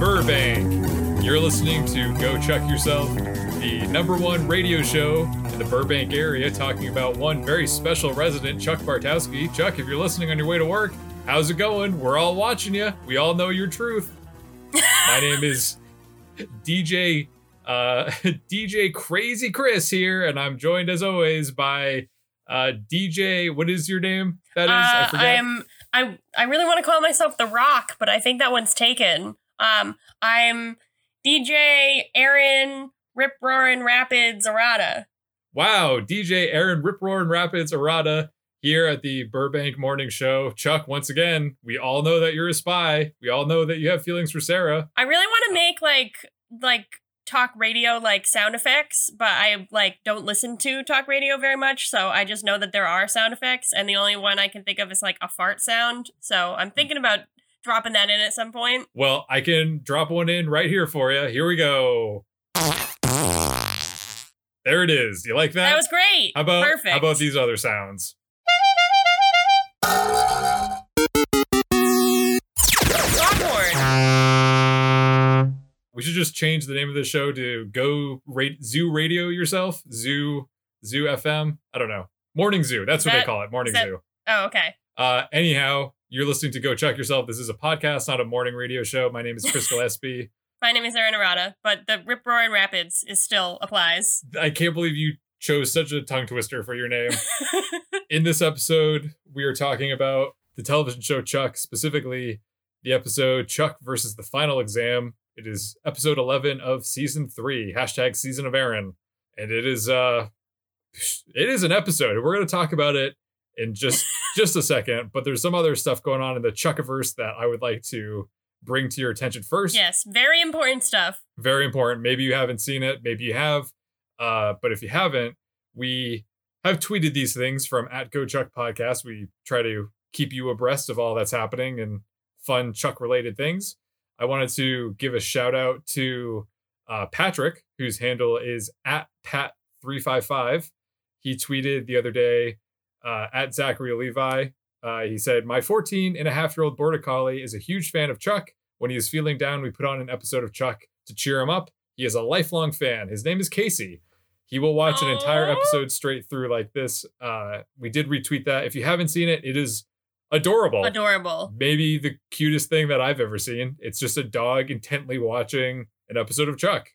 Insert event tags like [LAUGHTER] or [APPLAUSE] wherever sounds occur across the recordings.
Burbank. You're listening to Go Chuck Yourself, the number one radio show in the Burbank area, talking about one very special resident, Chuck Bartowski. Chuck, if you're listening on your way to work, how's it going? We're all watching you. We all know your truth. My name is DJ uh, [LAUGHS] DJ Crazy Chris here, and I'm joined as always by uh, DJ. What is your name? That is, I Uh, forget. I'm I I really want to call myself The Rock, but I think that one's taken. Um, I'm DJ Erin Rip Roarin' Rapids Arata. Wow, DJ Erin Rip and Rapids Arata here at the Burbank Morning Show. Chuck, once again, we all know that you're a spy. We all know that you have feelings for Sarah. I really want to make like like talk radio like sound effects, but I like don't listen to talk radio very much, so I just know that there are sound effects, and the only one I can think of is like a fart sound. So I'm thinking about dropping that in at some point. Well, I can drop one in right here for you. Here we go. There it is. You like that? That was great. how about perfect? how about these other sounds? Longhorn. We should just change the name of the show to Go Ra- Zoo Radio yourself. Zoo Zoo FM. I don't know. Morning Zoo. That's what they call it. Morning that- Zoo. Oh, okay. Uh, anyhow, you're listening to Go Chuck Yourself. This is a podcast, not a morning radio show. My name is Chris [LAUGHS] Gillespie. My name is Erin Arata, but the Rip Roaring Rapids is still applies. I can't believe you chose such a tongue twister for your name. [LAUGHS] In this episode, we are talking about the television show Chuck, specifically the episode Chuck versus the Final Exam. It is episode 11 of season three, hashtag season of Erin. And it is uh it is an episode. We're gonna talk about it in just [LAUGHS] just a second, but there's some other stuff going on in the Chuckiverse that I would like to bring to your attention first. yes, very important stuff. very important. Maybe you haven't seen it, maybe you have. Uh, but if you haven't, we have tweeted these things from at Go Chuck Podcast. We try to keep you abreast of all that's happening and fun Chuck related things. I wanted to give a shout out to uh, Patrick, whose handle is at Pat355. He tweeted the other day uh, at Zachary Levi. Uh, he said, My 14 and a half year old Border Collie is a huge fan of Chuck. When he is feeling down, we put on an episode of Chuck to cheer him up. He is a lifelong fan. His name is Casey. He will watch an entire episode straight through like this. Uh, we did retweet that. If you haven't seen it, it is adorable. Adorable. Maybe the cutest thing that I've ever seen. It's just a dog intently watching an episode of Chuck.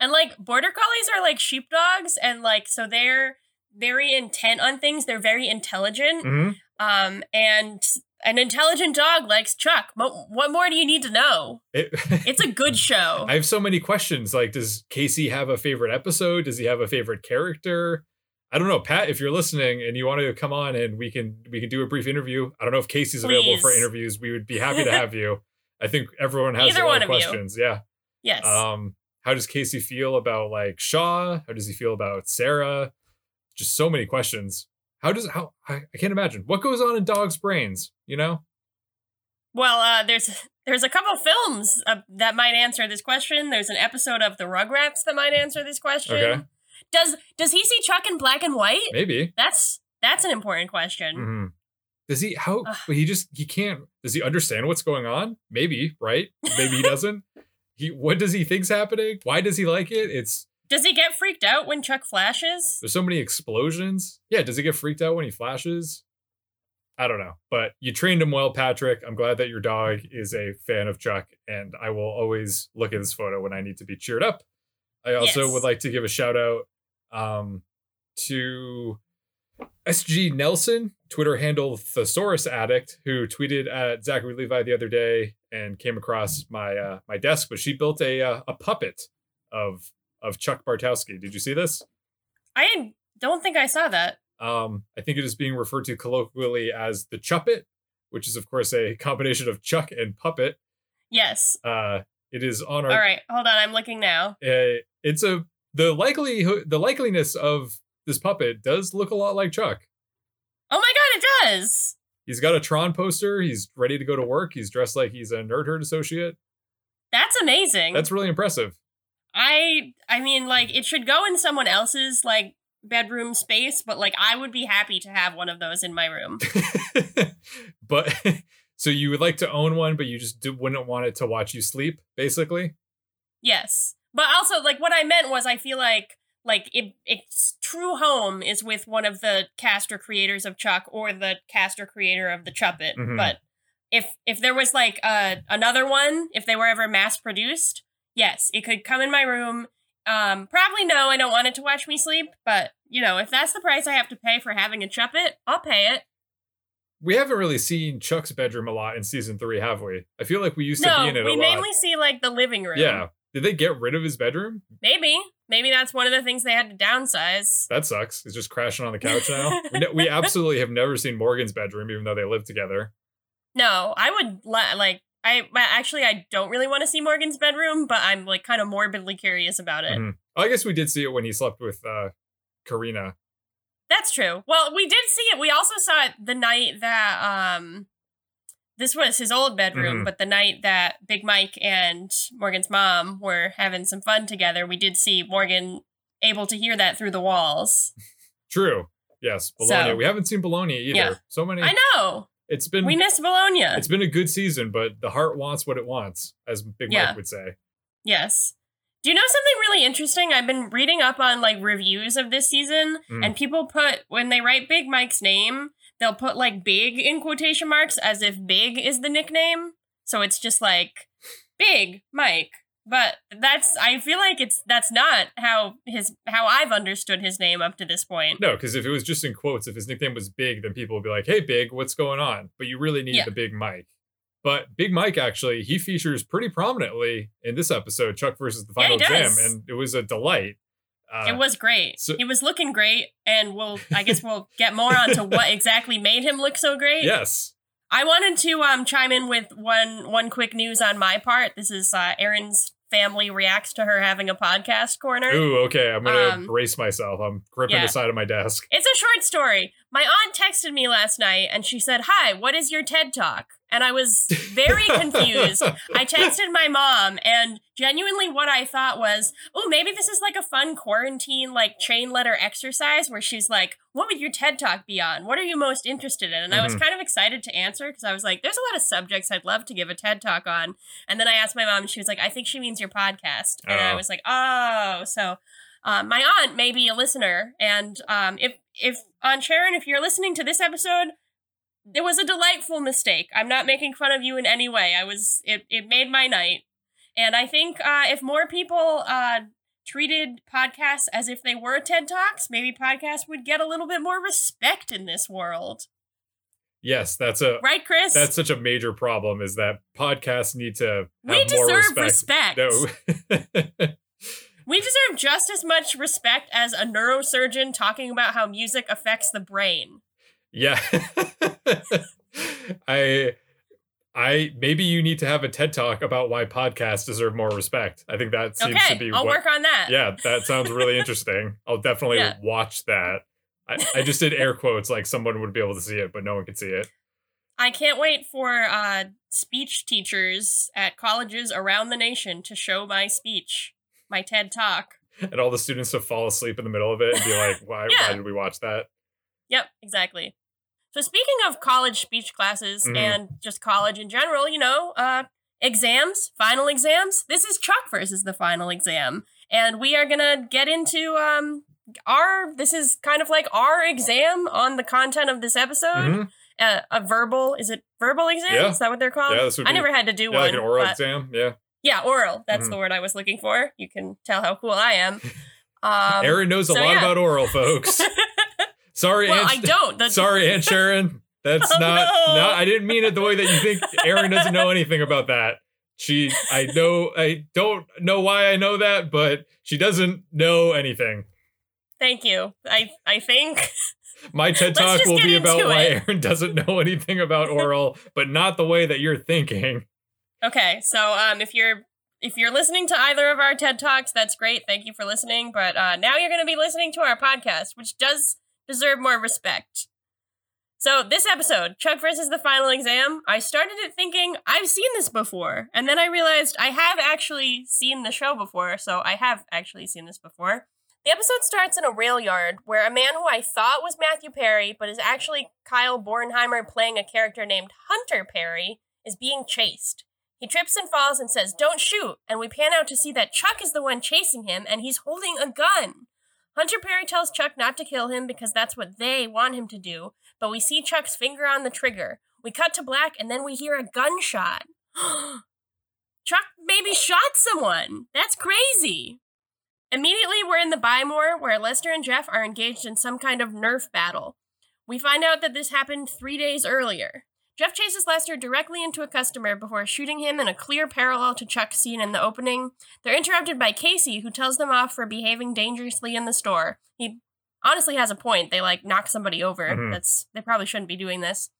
And like border collies are like sheepdogs, and like so they're very intent on things. They're very intelligent. Mhm. Um, and an intelligent dog likes Chuck. What more do you need to know? It- [LAUGHS] It's a good show. I have so many questions. Like, does Casey have a favorite episode? Does he have a favorite character? I don't know, Pat. If you're listening and you want to come on and we can we can do a brief interview. I don't know if Casey's available for interviews. We would be happy to [LAUGHS] have you. I think everyone has Either a lot of of you. questions. Yeah. yes. Um, how does Casey feel about like Shaw? How does he feel about Sarah? Just so many questions. How does how I, I can't imagine what goes on in dogs' brains. You know? Well, uh, there's there's a couple films uh, that might answer this question. There's an episode of The Rugrats that might answer this question. Okay. Does does he see Chuck in black and white? Maybe. That's that's an important question. hmm Does he how Ugh. he just he can't does he understand what's going on? Maybe, right? Maybe he [LAUGHS] doesn't. he what does he think's happening? Why does he like it? It's Does he get freaked out when Chuck flashes? there's so many explosions. Yeah, does he get freaked out when he flashes? I don't know. But you trained him well, Patrick. I'm glad that your dog is a fan of Chuck, and I will always look at this photo when I need to be cheered up. I also Yes. would like to give a shout out um, to SG Nelson, Twitter handle Thesaurus Addict, who tweeted at Zachary Levi the other day and came across my uh, my desk. But she built a uh, a puppet of of Chuck Bartowski. Did you see this? I don't think I saw that. Um, I think it is being referred to colloquially as the Chuppet, which is of course a combination of Chuck and puppet. Yes. Uh, it is on our. All right. Hold on. I'm looking now. uh, it's a the likelihood the likeliness of this puppet does look a lot like Chuck. Oh my god, it does. He's got a Tron poster. He's ready to go to work. He's dressed like he's a nerd herd associate. That's amazing. That's really impressive. I I mean like it should go in someone else's like bedroom space, but like I would be happy to have one of those in my room. [LAUGHS] but [LAUGHS] So you would like to own one, but you just do, wouldn't want it to watch you sleep, basically. Yes. But also like what I meant was I feel like like it, its true home is with one of the cast or creators of Chuck or the cast or creator of the Chuppet. Mhm. But if if there was like uh, another one, if they were ever mass produced, yes, it could come in my room. Um, probably no, I don't want it to watch me sleep. But you know, if that's the price I have to pay for having a Chuppet, I'll pay it. We haven't really seen Chuck's bedroom a lot in season three, have we? I feel like we used to be in it we a lot. mainly see like the living room. yeah. Did they get rid of his bedroom? maybe maybe that's one of the things they had to downsize. That sucks. He's just crashing on the couch now. [LAUGHS] we, we absolutely have never seen Morgan's bedroom, even though they live together. No, I would li- like. I actually I don't really want to see Morgan's bedroom, but I'm like kind of morbidly curious about it. Mhm. I guess we did see it when he slept with uh, Carina. That's true. Well, we did see it. We also saw it the night that um this was his old bedroom, Mhm. but the night that Big Mike and Morgan's mom were having some fun together, we did see Morgan able to hear that through the walls. [LAUGHS] True. Yes, Bologna. So- we haven't seen Bologna either. Yeah. So many. I know. It's been We miss Bologna. it's been a good season, but the heart wants what it wants, as Big Yeah. Mike would say. Yes. Do you know something really interesting? I've been reading up on like reviews of this season, Mm. and people put when they write Big Mike's name, they'll put like big in quotation marks as if big is the nickname. So it's just like Big Mike. But that's I feel like it's that's not how his how I've understood his name up to this point. No, because if it was just in quotes, if his nickname was Big, then people would be like, "Hey, Big, what's going on?" But you really need Yeah. the Big Mike. But Big Mike actually he features pretty prominently in this episode, Chuck versus the Yeah, Final Exam, does. and it was a delight. Uh, it was great. so- he was looking great, and we'll I guess we'll get more onto [LAUGHS] what exactly made him look so great. yes, I wanted to um chime in with one one quick news on my part. This is uh, Erin's family reacts to her having a podcast corner. Ooh, okay. I'm gonna Um, brace myself. I'm gripping yeah. the side of my desk. It's a short story. My aunt texted me last night and she said, "Hi, what is your TED Talk?" And I was very confused. I [LAUGHS] texted my mom, and genuinely, what I thought was, oh, maybe this is like a fun quarantine, like chain letter exercise where she's like, what would your TED Talk be on? What are you most interested in? And I was Mhm. kind of excited to answer because I was like, there's a lot of subjects I'd love to give a TED Talk on. And then I asked my mom, and she was like, I think she means your podcast. And I Oh. was like, oh, so. Uh, my aunt may be a listener, and um, if if on Sharon, if you're listening to this episode, it was a delightful mistake. I'm not making fun of you in any way. I was it it made my night. And I think uh, if more people uh, treated podcasts as if they were TED Talks, maybe podcasts would get a little bit more respect in this world. Yes, that's a Right, Chris? that's such a major problem. Is that podcasts need to have we deserve respect. respect. No. [LAUGHS] We deserve just as much respect as a neurosurgeon talking about how music affects the brain. Yeah. [LAUGHS] I I maybe you need to have a TED talk about why podcasts deserve more respect. I think that seems to be. Okay, be I'll what work on that. Yeah, that sounds really [LAUGHS] interesting. I'll definitely Yeah. watch that. I, I just did air quotes like someone would be able to see it, but no one could see it. I can't wait for uh, speech teachers at colleges around the nation to show my speech, my TED Talk. And all the students to fall asleep in the middle of it and be like, [LAUGHS] why, Yeah. why did we watch that? Yep, exactly. So speaking of college speech classes Mhm. and just college in general, you know, uh, exams, final exams. This is Chuck versus the final exam, and we are gonna get into um our. This is kind of like our exam on the content of this episode. Mhm. Uh, a verbal is it verbal exam? Yeah. Is that what they're called? Yeah, this would I be- never had to do Yeah, one. like an oral exam. Yeah. Yeah, oral. That's Mhm. the word I was looking for. You can tell how cool I am. [LAUGHS] Um, Erin knows a so lot yeah. about oral, folks. [LAUGHS] Sorry, well, Aunt, I don't. That's, sorry, Aunt [LAUGHS] Sharon. That's Oh, not. no. No, I didn't mean it the way that you think. Erin doesn't know anything about that. She, I know, I don't know why I know that, but she doesn't know anything. Thank you. I I think My TED talk will be about why it. Erin doesn't know anything about oral, but not the way that you're thinking. Okay. So um, if you're if you're listening to either of our TED talks, that's great. Thank you for listening. But uh, now you're going to be listening to our podcast, which does deserve more respect. So this episode, Chuck versus the final exam, I started it thinking I've seen this before, and then I realized I have actually seen the show before. So I have actually seen this before. The episode starts in a rail yard where a man who I thought was Matthew Perry, but is actually Kyle Bornheimer playing a character named Hunter Perry, is being chased. He trips and falls and says, Don't shoot. And we pan out to see that Chuck is the one chasing him and he's holding a gun. Hunter Perry tells Chuck not to kill him because that's what they want him to do, but we see Chuck's finger on the trigger. We cut to black and then we hear a gunshot. [GASPS] Chuck maybe shot someone. That's crazy. Immediately, we're in the Buy More where Lester and Jeff are engaged in some kind of Nerf battle. We find out that this happened three days earlier. Jeff chases Lester directly into a customer before shooting him in a clear parallel to Chuck's scene in the opening. They're interrupted by Casey, who tells them off for behaving dangerously in the store. He honestly has a point. They like knock somebody over. Mhm. That's they probably shouldn't be doing this.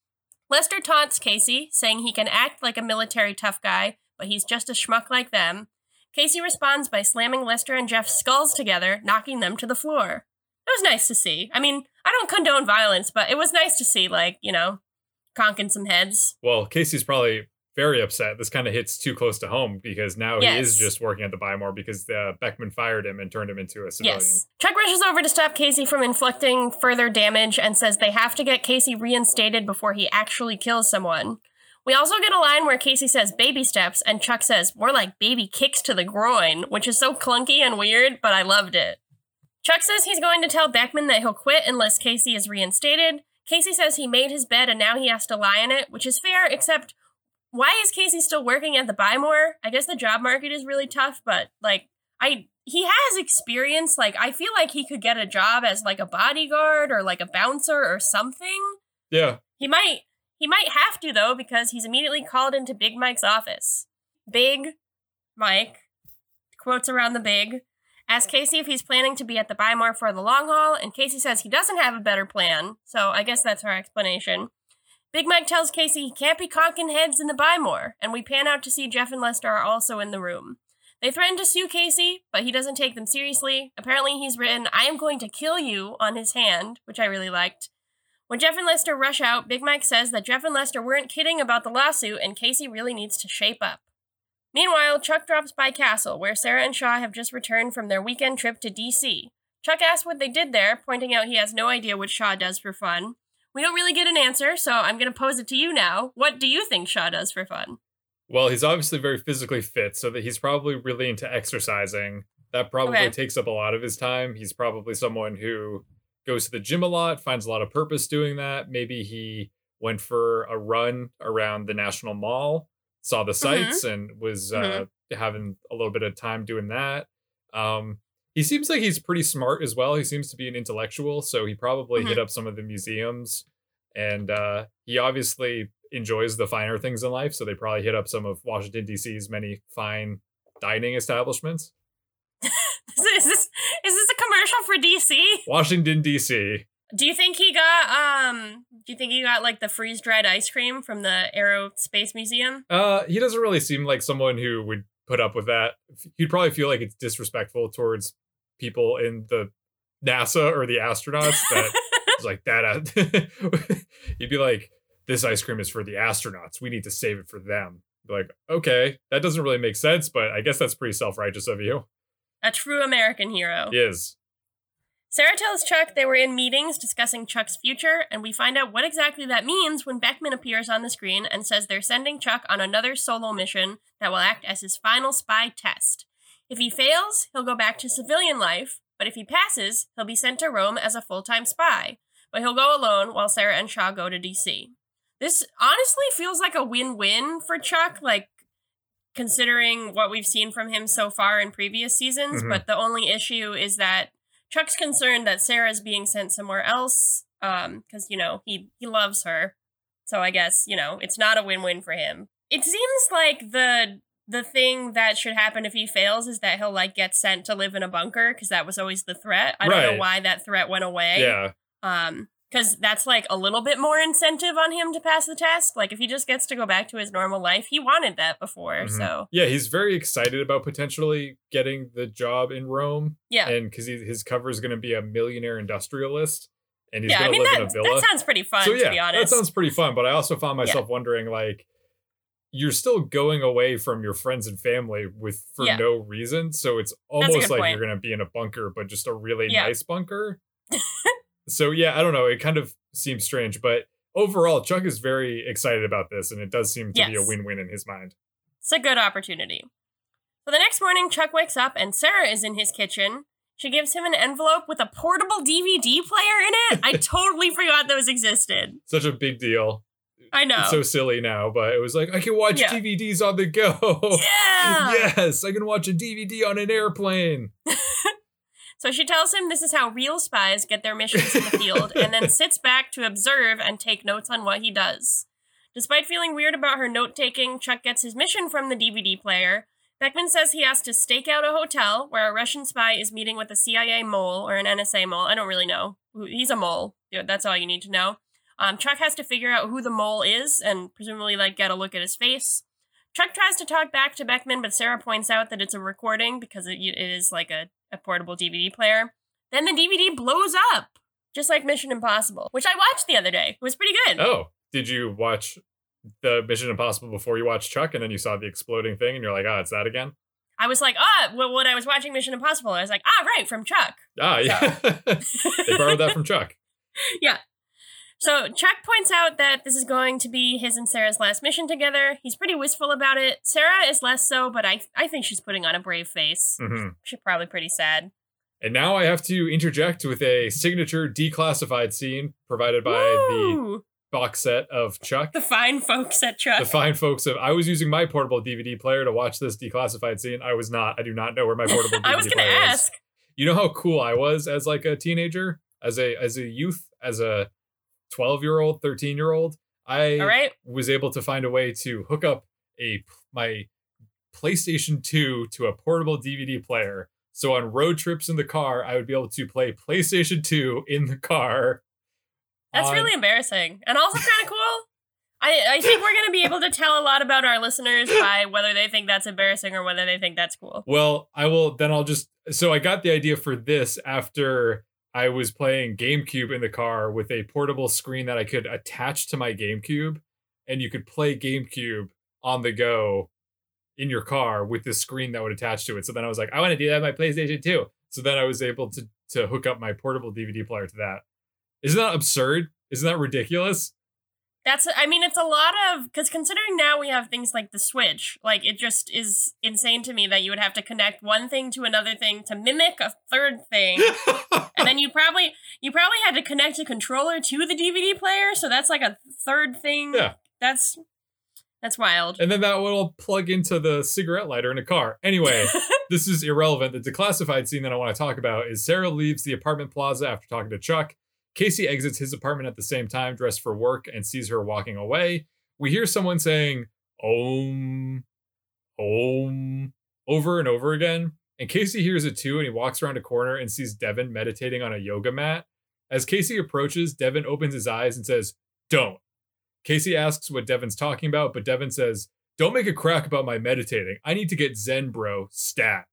Lester taunts Casey, saying he can act like a military tough guy, but he's just a schmuck like them. Casey responds by slamming Lester and Jeff's skulls together, knocking them to the floor. It was nice to see. I mean, I don't condone violence, but it was nice to see, like, you know, conking some heads. Well, Casey's probably very upset. This kind of hits too close to home because now he is just working at the Buy More because uh, Beckman fired him and turned him into a civilian. Yes. Chuck rushes over to stop Casey from inflicting further damage and says they have to get Casey reinstated before he actually kills someone. We also get a line where Casey says baby steps and Chuck says more like baby kicks to the groin, which is so clunky and weird, but I loved it. Chuck says he's going to tell Beckman that he'll quit unless Casey is reinstated. Casey says he made his bed and now he has to lie in it, which is fair, except why is Casey still working at the Buy More? I guess the job market is really tough, but like I he has experience. Like I feel like he could get a job as like a bodyguard or like a bouncer or something. Yeah. He might he might have to though because he's immediately called into Big Mike's office. Big Mike quotes around the big asks Casey if he's planning to be at the Buy More for the long haul, and Casey says he doesn't have a better plan. So I guess that's our explanation. Big Mike tells Casey he can't be conking heads in the Buy More, and we pan out to see Jeff and Lester are also in the room. They threaten to sue Casey, but he doesn't take them seriously. Apparently, he's written, I am going to kill you on his hand, which I really liked. When Jeff and Lester rush out, Big Mike says that Jeff and Lester weren't kidding about the lawsuit and Casey really needs to shape up. Meanwhile, Chuck drops by Castle, where Sarah and Shaw have just returned from their weekend trip to DC. Chuck asks what they did there, pointing out he has no idea what Shaw does for fun. We don't really get an answer, so I'm going to pose it to you now. What do you think Shaw does for fun? Well, he's obviously very physically fit, so that he's probably really into exercising. That probably Okay. takes up a lot of his time. He's probably someone who goes to the gym a lot, finds a lot of purpose doing that. Maybe he went for a run around the National Mall, saw the sights, and was uh, having a little bit of time doing that. Um, he seems like he's pretty smart as well. He seems to be an intellectual, so he probably hit up some of the museums, and uh, he obviously enjoys the finer things in life. So they probably hit up some of Washington D.C.'s many fine dining establishments. [LAUGHS] Is this is this a commercial for DC? Washington D.C. Do you think he got um do you think he got like the freeze dried ice cream from the Aerospace Museum? Uh, he doesn't really seem like someone who would put up with that. He'd probably feel like it's disrespectful towards people in the NASA or the astronauts that [LAUGHS] it's like that. [LAUGHS] He'd be like, "This ice cream is for the astronauts. We need to save it for them." Like, okay, that doesn't really make sense, but I guess that's pretty self righteous of you. A true American hero. He is. Sarah tells Chuck they were in meetings discussing Chuck's future, and we find out what exactly that means when Beckman appears on the screen and says they're sending Chuck on another solo mission that will act as his final spy test. If he fails, he'll go back to civilian life, but if he passes, he'll be sent to Rome as a full time spy. But he'll go alone while Sarah and Shaw go to DC. This honestly feels like a win win for Chuck, like considering what we've seen from him so far in previous seasons. Mhm. But the only issue is that Chuck's concerned that Sarah's being sent somewhere else, um, because you know he he loves her. So I guess you know it's not a win win for him. It seems like the the thing that should happen if he fails is that he'll like get sent to live in a bunker because that was always the threat. I don't know why that threat went away. Yeah. Um, because that's like a little bit more incentive on him to pass the test. Like if he just gets to go back to his normal life, he wanted that before. Mhm. So Yeah, he's very excited about potentially getting the job in Rome. yeah, And because his cover is going to be a millionaire industrialist and he's yeah. I going to mean live that in a villa. that sounds pretty fun so yeah, to be honest. that sounds pretty fun. But I also found myself wondering, like, you're still going away from your friends and family with for Yeah. no reason. So it's almost like point. you're gonna be in a bunker, but just a really Yeah. nice bunker. [LAUGHS] so yeah, I don't know. It kind of seems strange, but overall, Chuck is very excited about this, and it does seem to be a win-win in his mind. It's a good opportunity. So the next morning, Chuck wakes up and Sarah is in his kitchen. She gives him an envelope with a portable DVD player in it. I [LAUGHS] totally forgot those existed. Such a big deal. I know. It's so silly now, but it was like I can watch Yeah. DVDs on the go. [LAUGHS] yeah. yes, I can watch a DVD on an airplane. [LAUGHS] So she tells him this is how real spies get their missions in the [LAUGHS] field and then sits back to observe and take notes on what he does. Despite feeling weird about her note taking, Chuck gets his mission from the DVD player. Beckman says he has to stake out a hotel where a Russian spy is meeting with a CIA mole or an NSA mole. I don't really know. He's a mole. That's all you need to know. Um, Chuck has to figure out who the mole is and presumably like get a look at his face. Chuck tries to talk back to Beckman, but Sarah points out that it's a recording because it, it is like a, a portable DVD player. Then the DVD blows up, just like Mission Impossible, which I watched the other day. It was pretty good. Oh, did you watch the Mission Impossible before you watched Chuck, and then you saw the exploding thing, and you're like, ah, it's that again? I was like, ah, well, when I was watching Mission Impossible, I was like, ah, right, from Chuck. Ah, yeah. [LAUGHS] they borrowed that from Chuck. [LAUGHS] So Chuck points out that this is going to be his and Sarah's last mission together. He's pretty wistful about it. Sarah is less so, but I I think she's putting on a brave face. hmm She's probably pretty sad. And now I have to interject with a signature declassified scene provided by the box set of Chuck. the fine folks at Chuck. The fine folks of I was using my portable DVD player to watch this declassified scene. I was not. I do not know where my [LAUGHS] portable DVD I was player is. You know how cool I was as like a teenager, as a as a youth, as a 12-year-old, 13-year-old. I All right. was able to find a way to hook up a my PlayStation 2 to a portable DVD player. So on road trips in the car, I would be able to play PlayStation 2 in the car. That's on- really embarrassing and also kind of [LAUGHS] cool. I, I think we're going to be able to tell a lot about our listeners [LAUGHS] by whether they think that's embarrassing or whether they think that's cool. Well, I will then I'll just so I got the idea for this after I was playing GameCube in the car with a portable screen that I could attach to my GameCube and you could play GameCube on the go in your car with this screen that would attach to it. So then I was like, I want to do that on my PlayStation 2. So then I was able to to hook up my portable DVD player to that. Isn't that absurd? Isn't that ridiculous? That's, I mean, it's a lot of, because considering now we have things like the Switch, like it just is insane to me that you would have to connect one thing to another thing to mimic a third thing. [LAUGHS] and then you probably, you probably had to connect a controller to the DVD player. So that's like a third thing. Yeah. That's, that's wild. and then that will plug into the cigarette lighter in a car. Anyway, [LAUGHS] this is irrelevant. The declassified scene that I want to talk about is Sarah leaves the apartment plaza after talking to Chuck. Casey exits his apartment at the same time, dressed for work, and sees her walking away. We hear someone saying, Om, Om, over and over again. And Casey hears it too, and he walks around a corner and sees Devon meditating on a yoga mat. As Casey approaches, Devon opens his eyes and says, Don't. Casey asks what Devon's talking about, but Devon says, Don't make a crack about my meditating. I need to get Zen, bro. Stat.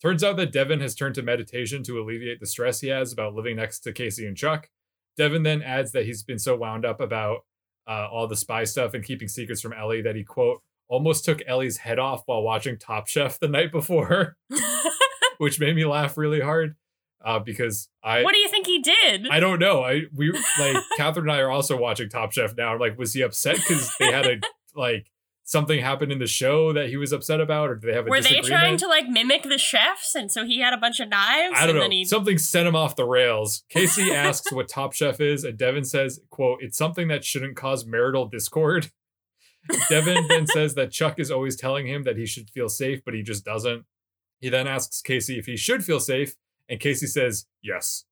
Turns out that Devon has turned to meditation to alleviate the stress he has about living next to Casey and Chuck. Devon then adds that he's been so wound up about uh, all the spy stuff and keeping secrets from Ellie that he, quote, almost took Ellie's head off while watching Top Chef the night before, [LAUGHS] which made me laugh really hard uh, because I. what do you think he did? I don't know. I we like Catherine and I are also watching Top Chef now. I'm like, was he upset because they had a [LAUGHS] like something happened in the show that he was upset about, or do they have a Were they trying to like mimic the chefs, and so he had a bunch of knives? I don't and know. He... Something sent him off the rails. [LAUGHS] Casey asks what Top Chef is, and Devon says, "quote It's something that shouldn't cause marital discord." [LAUGHS] Devon then says that Chuck is always telling him that he should feel safe, but he just doesn't. He then asks Casey if he should feel safe, and Casey says yes.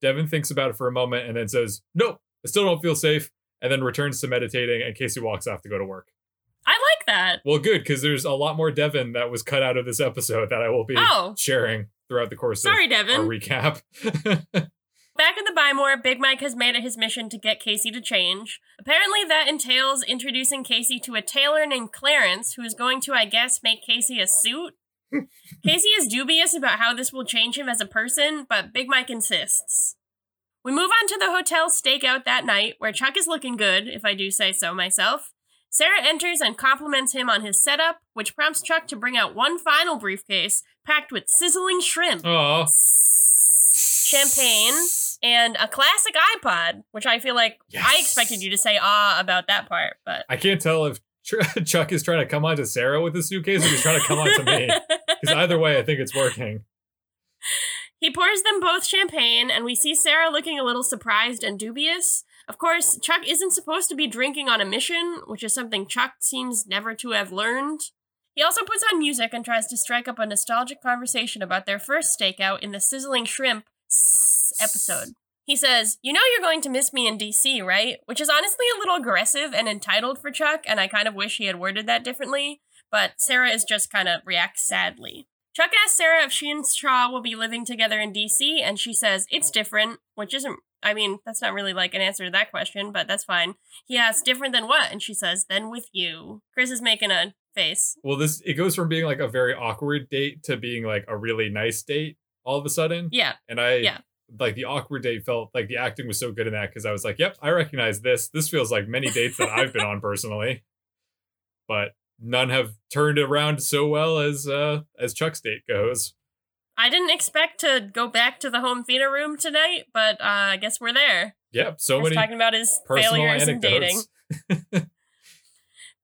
Devon thinks about it for a moment and then says, "Nope, I still don't feel safe," and then returns to meditating. And Casey walks off to go to work. I like that. Well, good because there's a lot more Devon that was cut out of this episode that I will be Oh. sharing throughout the course Sorry, of our Devon. recap. [LAUGHS] Back in the Buy More, Big Mike has made it his mission to get Casey to change. Apparently, that entails introducing Casey to a tailor named Clarence, who is going to, I guess, make Casey a suit. [LAUGHS] Casey is dubious about how this will change him as a person, but Big Mike insists. We move on to the hotel stakeout that night, where Chuck is looking good, if I do say so myself. Sarah enters and compliments him on his setup, which prompts Chuck to bring out one final briefcase packed with sizzling shrimp, Aw. champagne, and a classic iPod, which I feel like I expected you to say ah about that part, but I can't tell if [LAUGHS] Chuck is trying to come on to Sarah with the suitcase or he's trying to come on to me. [LAUGHS] Because either way, I think it's working. He pours them both champagne, and we see Sarah looking a little surprised and dubious. Of course, Chuck isn't supposed to be drinking on a mission, which is something Chuck seems never to have learned. He also puts on music and tries to strike up a nostalgic conversation about their first stakeout in the sizzling shrimp episode. He says, You know you're going to miss me in DC, right? Which is honestly a little aggressive and entitled for Chuck, and I kind of wish he had worded that differently, but Sarah is just kind of reacts sadly. Chuck asks Sarah if she and Shaw will be living together in DC, and she says it's different, which isn't, I mean, that's not really like an answer to that question, but that's fine. He asks, different than what? And she says, then with you. Chris is making a face. Well, this it goes from being like a very awkward date to being like a really nice date all of a sudden. Yeah, And I Yeah. like the awkward date felt like the acting was so good in that because I was like, yep, I recognize this. This feels like many dates that I've been on personally. But none have turned around so well as uh as Chuck's date goes. I didn't expect to go back to the home theater room tonight, but uh, I guess we're there. Yep, so many talking about his failures in dating. [LAUGHS]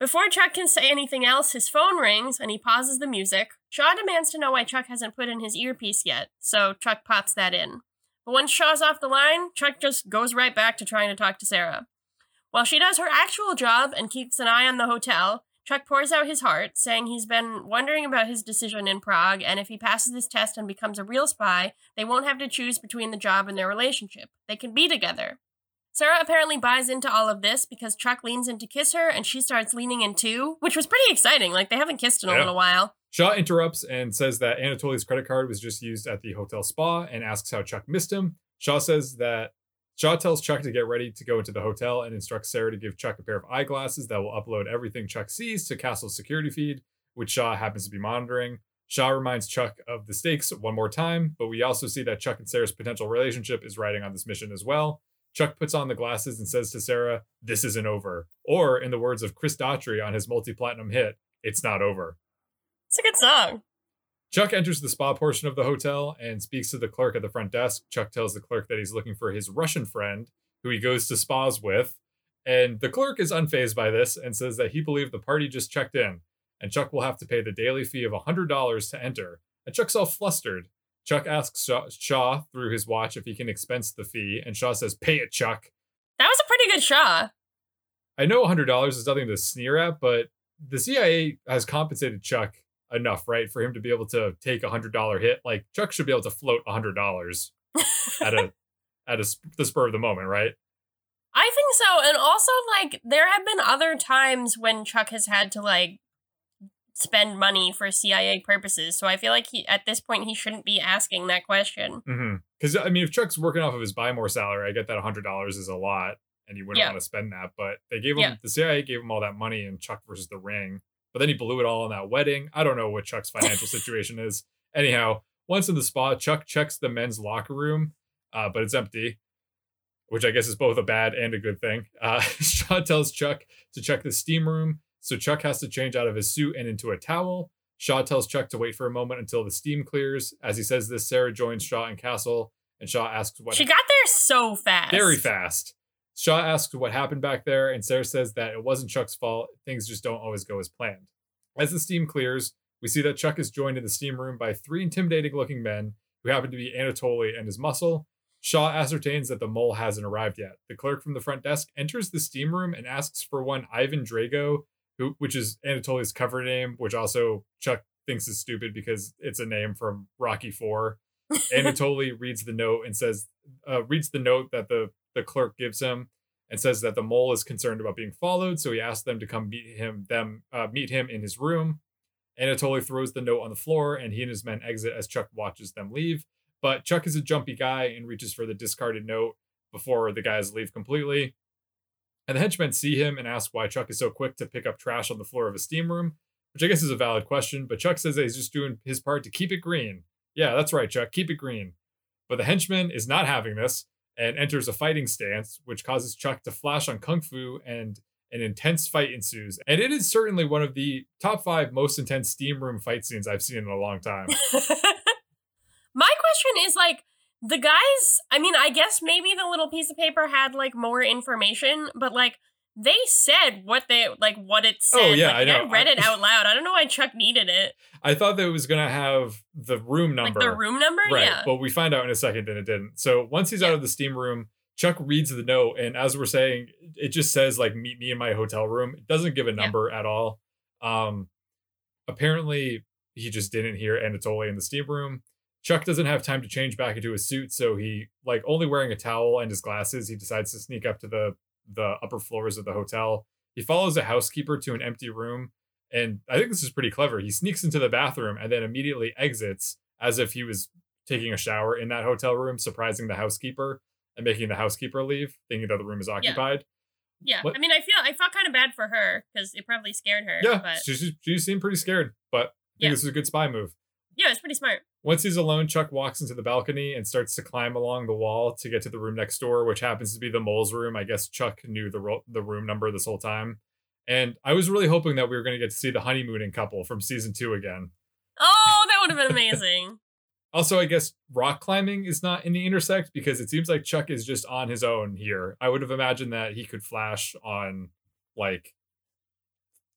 Before Chuck can say anything else, his phone rings and he pauses the music. Shaw demands to know why Chuck hasn't put in his earpiece yet, so Chuck pops that in. But once Shaw's off the line, Chuck just goes right back to trying to talk to Sarah. While she does her actual job and keeps an eye on the hotel, Chuck pours out his heart, saying he's been wondering about his decision in Prague, and if he passes this test and becomes a real spy, they won't have to choose between the job and their relationship. They can be together. Sarah apparently buys into all of this because Chuck leans in to kiss her and she starts leaning in too, which was pretty exciting. Like they haven't kissed in a Yeah. little while. Shaw interrupts and says that Anatoly's credit card was just used at the hotel spa and asks how Chuck missed him. Shaw says that Shaw tells Chuck to get ready to go into the hotel and instructs Sarah to give Chuck a pair of eyeglasses that will upload everything Chuck sees to Castle's security feed, which Shaw happens to be monitoring. Shaw reminds Chuck of the stakes one more time, but we also see that Chuck and Sarah's potential relationship is riding on this mission as well. Chuck puts on the glasses and says to Sarah, This isn't over. Or, in the words of Chris Daughtry on his multi platinum hit, It's not over. It's a good song. Chuck enters the spa portion of the hotel and speaks to the clerk at the front desk. Chuck tells the clerk that he's looking for his Russian friend, who he goes to spas with. And the clerk is unfazed by this and says that he believed the party just checked in, and Chuck will have to pay the daily fee of $100 to enter. And Chuck's all flustered. Chuck asks Shaw, Shaw through his watch if he can expense the fee, and Shaw says, Pay it, Chuck. That was a pretty good Shaw. I know $100 is nothing to sneer at, but the CIA has compensated Chuck enough, right, for him to be able to take a $100 hit. Like Chuck should be able to float a $100 [LAUGHS] at a at a sp- the spur of the moment, right? I think so. And also, like, there have been other times when Chuck has had to, like, spend money for CIA purposes. So I feel like he, at this point, he shouldn't be asking that question. Mm-hmm. Because I mean, if Chuck's working off of his buy more salary, I get that a $100 is a lot, and you wouldn't Yeah. want to spend that. But they gave him Yeah. the CIA gave him all that money in Chuck versus the Ring, but then he blew it all on that wedding. I don't know what Chuck's financial [LAUGHS] situation is. Anyhow, once in the spa, Chuck checks the men's locker room, uh, but it's empty. Which I guess is both a bad and a good thing. Uh, [LAUGHS] Shaw tells Chuck to check the steam room, so Chuck has to change out of his suit and into a towel. Shaw tells Chuck to wait for a moment until the steam clears. As he says this, Sarah joins Shaw and Castle, and Shaw asks what She got there so fast. very fast. Shaw asks what happened back there, and Sarah says that it wasn't Chuck's fault. Things just don't always go as planned. As the steam clears, we see that Chuck is joined in the steam room by three intimidating looking men who happen to be Anatoly and his muscle. Shaw ascertains that the mole hasn't arrived yet. The clerk from the front desk enters the steam room and asks for one Ivan Drago, who which is Anatoly's cover name, which also Chuck thinks is stupid because it's a name from Rocky Four. [LAUGHS] Anatoly reads the note and says, uh, reads the note that the the clerk gives him, and says that the mole is concerned about being followed, so he asks them to come meet him them uh, meet him in his room. Anatoly throws the note on the floor, and he and his men exit as Chuck watches them leave. But Chuck is a jumpy guy and reaches for the discarded note before the guys leave completely. And the henchmen see him and ask why Chuck is so quick to pick up trash on the floor of a steam room, which I guess is a valid question. But Chuck says that he's just doing his part to keep it green. Yeah, that's right, Chuck, keep it green. But the henchman is not having this and enters a fighting stance, which causes Chuck to flash on Kung Fu and An intense fight ensues, and it is certainly one of the top five most intense steam room fight scenes I've seen in a long time. [LAUGHS] My question is like the guys, I mean, I guess maybe the little piece of paper had like more information, but like they said what they like what it said. Oh, yeah, Like, I know. read it out [LAUGHS] loud. I don't know why Chuck needed it. I thought that it was gonna have the room number. Like the room number? Right. Yeah. But we find out in a second that it didn't. So once he's out of the steam room, Chuck reads the note, and as we're saying, it just says like meet me in my hotel room. It doesn't give a number at all. Um apparently he just didn't hear Anatoly in the steam room. Chuck doesn't have time to change back into his suit, so he like only wearing a towel and his glasses, he decides to sneak up to the the upper floors of the hotel. He follows a housekeeper to an empty room, and I think this is pretty clever. He sneaks into the bathroom and then immediately exits as if he was taking a shower in that hotel room, surprising the housekeeper and making the housekeeper leave, thinking that the room is occupied. yeah. what- I mean, I feel I felt kind of bad for her because it probably scared her. Yeah, But she, she, she seemed pretty scared, but I think Yeah. this is a good spy move. yeah, it's pretty smart. Once he's alone, Chuck walks into the balcony and starts to climb along the wall to get to the room next door, which happens to be the mole's room. I guess Chuck knew the ro- the room number this whole time. And I was really hoping that we were going to get to see the honeymooning couple from season two again. Oh, that would have been amazing. [LAUGHS] Also, I guess rock climbing is not in the intersect because it seems like Chuck is just on his own here. I would have imagined that he could flash on like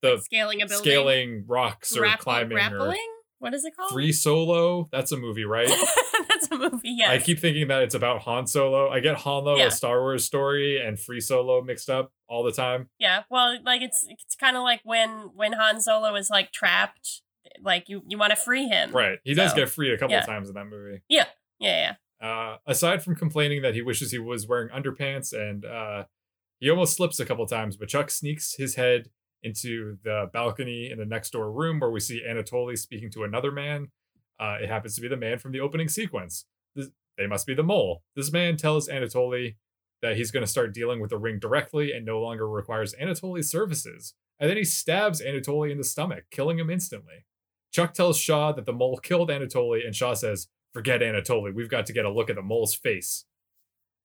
the Scaling a building. scaling rocks or climbing or Rappelling? What is it called? free solo. That's a movie, right? [LAUGHS] That's a movie, yes. I keep thinking that it's about Han Solo. I get Han Solo, Yeah. a Star Wars story, and Free Solo mixed up all the time. Yeah, well, like it's it's kind of like when when Han Solo is like trapped, like you you want to free him. Right. He does get freed a couple yeah. of times in that movie. Yeah, yeah. Uh, aside from complaining that he wishes he was wearing underpants and uh, he almost slips a couple times, but Chuck sneaks his head into the balcony in the next door room where we see Anatoly speaking to another man. Uh, it happens to be the man from the opening sequence. This, they must be the mole. This man tells Anatoly that he's going to start dealing with the ring directly and no longer requires Anatoly's services. And then he stabs Anatoly in the stomach, killing him instantly. Chuck tells Shaw that the mole killed Anatoly, and Shaw says, Forget Anatoly, we've got to get a look at the mole's face.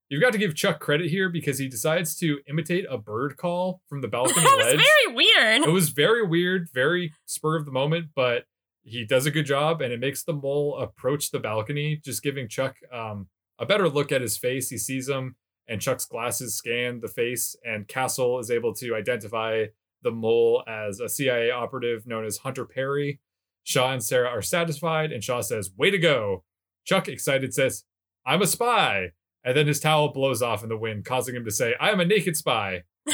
You've got to give Chuck credit here because he decides to imitate a bird call from the [LAUGHS] balcony That was very weird. It was very weird, very spur of the moment, but he does a good job and it makes the mole approach the balcony, just giving Chuck um, a better look at his face. He sees him, and Chuck's glasses scan the face, and Castle is able to identify the mole as a CIA operative known as Hunter Perry. Shaw and Sarah are satisfied, and Shaw says, Way to go. Chuck, excited, says, I'm a spy. And then his towel blows off in the wind, causing him to say, I am a naked spy. [LAUGHS]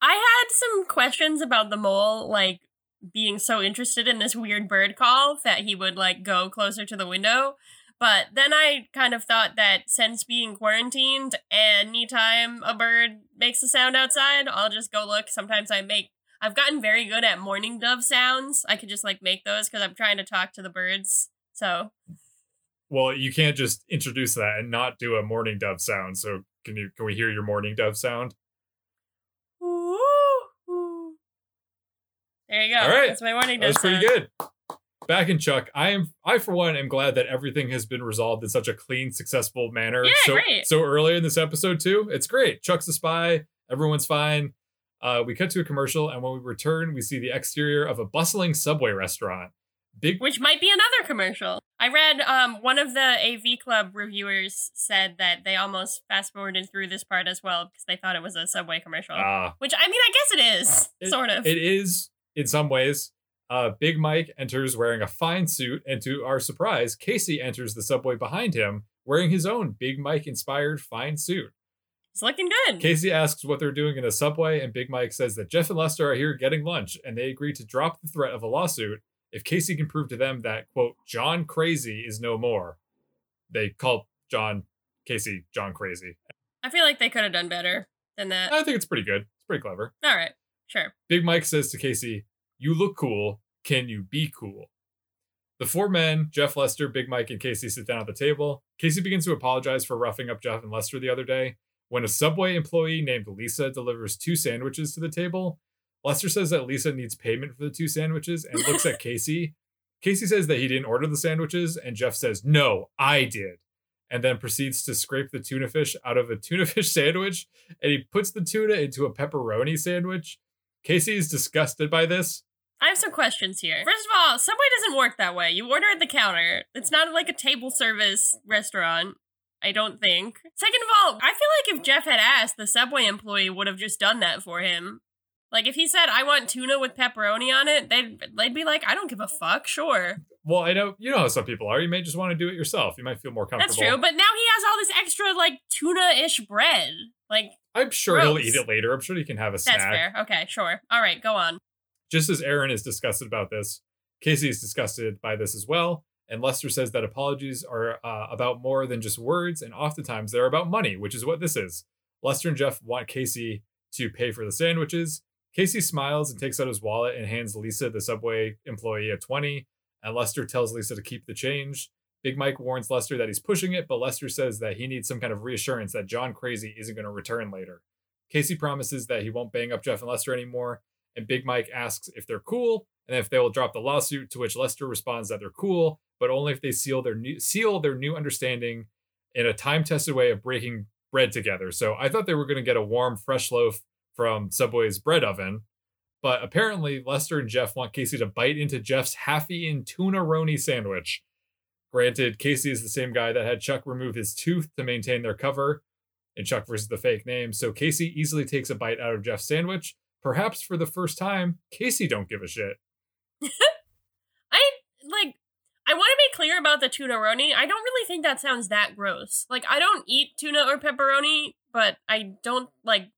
I had some questions about the mole, like being so interested in this weird bird call that he would like go closer to the window. But then I kind of thought that since being quarantined, anytime a bird makes a sound outside, I'll just go look. Sometimes I make. I've gotten very good at mourning dove sounds. I could just like make those because I'm trying to talk to the birds. So Well, you can't just introduce that and not do a mourning dove sound. So can you can we hear your mourning dove sound? there you go. All right. That's my mourning dove was pretty good. Back in Chuck, I am I for one am glad that everything has been resolved in such a clean, successful manner. Yeah, so great. so early in this episode too. It's great. Chuck's a spy. Everyone's fine. Uh, we cut to a commercial, and when we return, we see the exterior of a bustling subway restaurant. Big which might be another commercial. I read um one of the AV Club reviewers said that they almost fast forwarded through this part as well because they thought it was a Subway commercial. ah, which I mean, I guess it is It- sort of. It is in some ways. Uh, Big Mike enters wearing a fine suit, and to our surprise, Casey enters the subway behind him wearing his own Big Mike inspired fine suit. it's looking good. Casey asks what they're doing in a subway, and Big Mike says that Jeff and Lester are here getting lunch, and they agree to drop the threat of a lawsuit if Casey can prove to them that, quote, John Crazy is no more. They call John Casey John Crazy. I feel like they could have done better than that. I think it's pretty good. It's pretty clever. All right, sure. Big Mike says to Casey, You look cool. Can you be cool? The four men, Jeff Lester, Big Mike, and Casey, sit down at the table. Casey begins to apologize for roughing up Jeff and Lester the other day. When a Subway employee named Lisa delivers two sandwiches to the table, Lester says that Lisa needs payment for the two sandwiches and looks at Casey. [LAUGHS] Casey says that he didn't order the sandwiches, and Jeff says, No, I did. and then proceeds to scrape the tuna fish out of a [LAUGHS] tuna fish sandwich and he puts the tuna into a pepperoni sandwich. Casey is disgusted by this. I have some questions here. First of all, Subway doesn't work that way. You order at the counter. It's not like a table service restaurant. I don't think. Second of all, I feel like if Jeff had asked, the Subway employee would have just done that for him. Like if he said, "I want tuna with pepperoni on it," they'd they'd be like, "I don't give a fuck." Sure, Well, I know you know how some people are. You may just want to do it yourself. You might feel more comfortable. that's true. But now he has all this extra like tuna-ish bread. Like I'm sure he'll eat it later. I'm sure he can have a that's snack. fair. Okay, sure. All right, go on. Just as Erin is disgusted about this, Casey is disgusted by this as well. And Lester says that apologies are uh, about more than just words, and oftentimes they're about money, which is what this is. Lester and Jeff want Casey to pay for the sandwiches. Casey smiles and takes out his wallet and hands Lisa, the subway employee, a 20. And Lester tells Lisa to keep the change. Big Mike warns Lester that he's pushing it, but Lester says that he needs some kind of reassurance that John Crazy isn't going to return later. Casey promises that he won't bang up Jeff and Lester anymore, and Big Mike asks if they're cool and if they will drop the lawsuit. To which Lester responds that they're cool, but only if they seal their new seal their new understanding in a time-tested way of breaking bread together. So I thought they were going to get a warm, fresh loaf from Subway's bread oven, but apparently Lester and Jeff want Casey to bite into Jeff's half-eaten tuna roni sandwich. Granted, Casey is the same guy that had Chuck remove his tooth to maintain their cover in Chuck versus the fake name. So Casey easily takes a bite out of Jeff's sandwich. Perhaps for the first time, Casey don't give a shit. [LAUGHS] I like. I want to be clear about the tuna roni. I don't really think that sounds that gross. Like I don't eat tuna or pepperoni, but I don't like.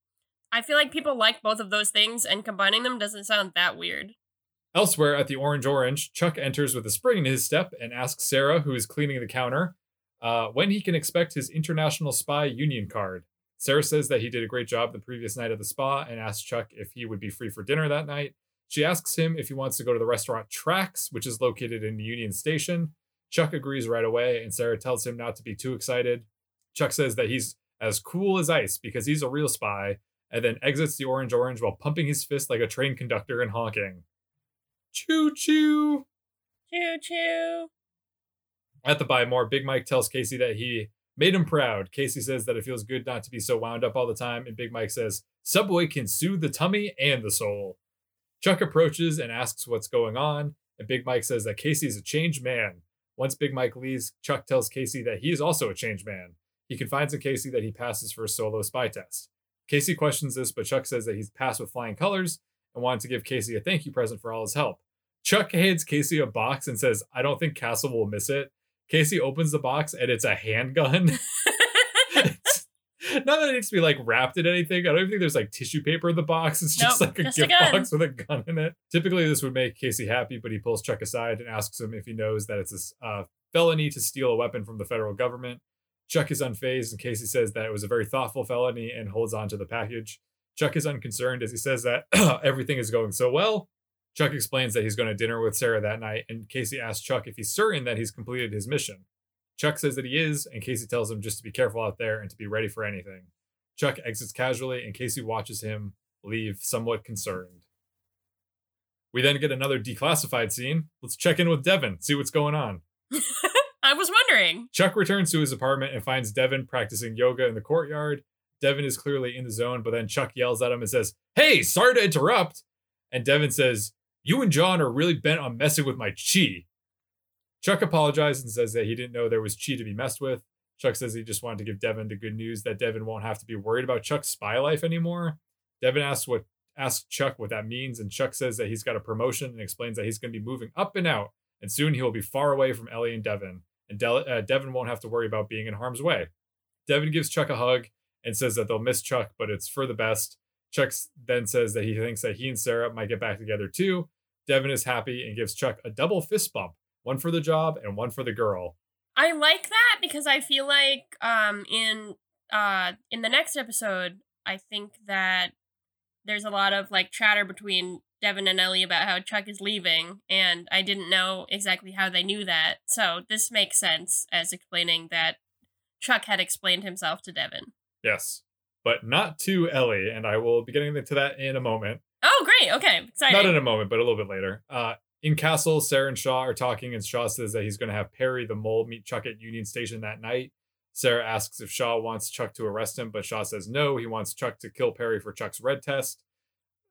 I feel like people like both of those things, and combining them doesn't sound that weird. Elsewhere at the Orange Orange, Chuck enters with a spring in his step and asks Sarah, who is cleaning the counter, uh, when he can expect his International Spy Union card. Sarah says that he did a great job the previous night at the spa and asks Chuck if he would be free for dinner that night. She asks him if he wants to go to the restaurant Tracks, which is located in Union Station. Chuck agrees right away, and Sarah tells him not to be too excited. Chuck says that he's as cool as ice because he's a real spy, and then exits the Orange Orange while pumping his fist like a train conductor and honking. Choo choo! Choo choo. At the Buy More, Big Mike tells Casey that he made him proud. Casey says that it feels good not to be so wound up all the time, and Big Mike says, Subway can soothe the tummy and the soul. Chuck approaches and asks what's going on, and Big Mike says that Casey is a changed man. Once Big Mike leaves, Chuck tells Casey that he is also a changed man. He confides in Casey that he passes for a solo spy test. Casey questions this, but Chuck says that he's passed with flying colors and wanted to give Casey a thank you present for all his help. Chuck hands Casey a box and says, I don't think Castle will miss it. Casey opens the box and it's a handgun. [LAUGHS] Not that it needs to be like wrapped in anything. I don't even think there's like tissue paper in the box. It's just Nope, like a just gift gun. box with a gun in it. Typically, this would make Casey happy, but he pulls Chuck aside and asks him if he knows that it's a uh, felony to steal a weapon from the federal government. Chuck is unfazed, and Casey says that it was a very thoughtful felony and holds on to the package. Chuck is unconcerned as he says that [CLEARS THROAT] everything is going so well. Chuck explains that he's going to dinner with Sarah that night, and Casey asks Chuck if he's certain that he's completed his mission. Chuck says that he is, and Casey tells him just to be careful out there and to be ready for anything. Chuck exits casually, and Casey watches him leave somewhat concerned. We then get another declassified scene. Let's check in with Devon, see what's going on. [LAUGHS] I was wondering. Chuck returns to his apartment and finds Devon practicing yoga in the courtyard. Devon is clearly in the zone, but then Chuck yells at him and says, Hey, sorry to interrupt. And Devon says, You and John are really bent on messing with my chi. Chuck apologizes and says that he didn't know there was chi to be messed with. Chuck says he just wanted to give Devon the good news that Devon won't have to be worried about Chuck's spy life anymore. Devon asks what asks Chuck what that means, and Chuck says that he's got a promotion and explains that he's going to be moving up and out, and soon he will be far away from Ellie and Devon, and Del- uh, Devon won't have to worry about being in harm's way. Devon gives Chuck a hug and says that they'll miss Chuck, but it's for the best. Chuck then says that he thinks that he and Sarah might get back together too. Devon is happy and gives Chuck a double fist bump, one for the job and one for the girl. I like that because I feel like um in uh in the next episode, I think that there's a lot of like chatter between Devon and Ellie about how Chuck is leaving, and I didn't know exactly how they knew that. So this makes sense as explaining that Chuck had explained himself to Devon. Yes, but not to Ellie, and I will be getting to that in a moment. Oh, great. Okay. Exciting. Not in a moment, but a little bit later. Uh, in Castle, Sarah and Shaw are talking, and Shaw says that he's going to have Perry the mole meet Chuck at Union Station that night. Sarah asks if Shaw wants Chuck to arrest him, but Shaw says no. He wants Chuck to kill Perry for Chuck's red test.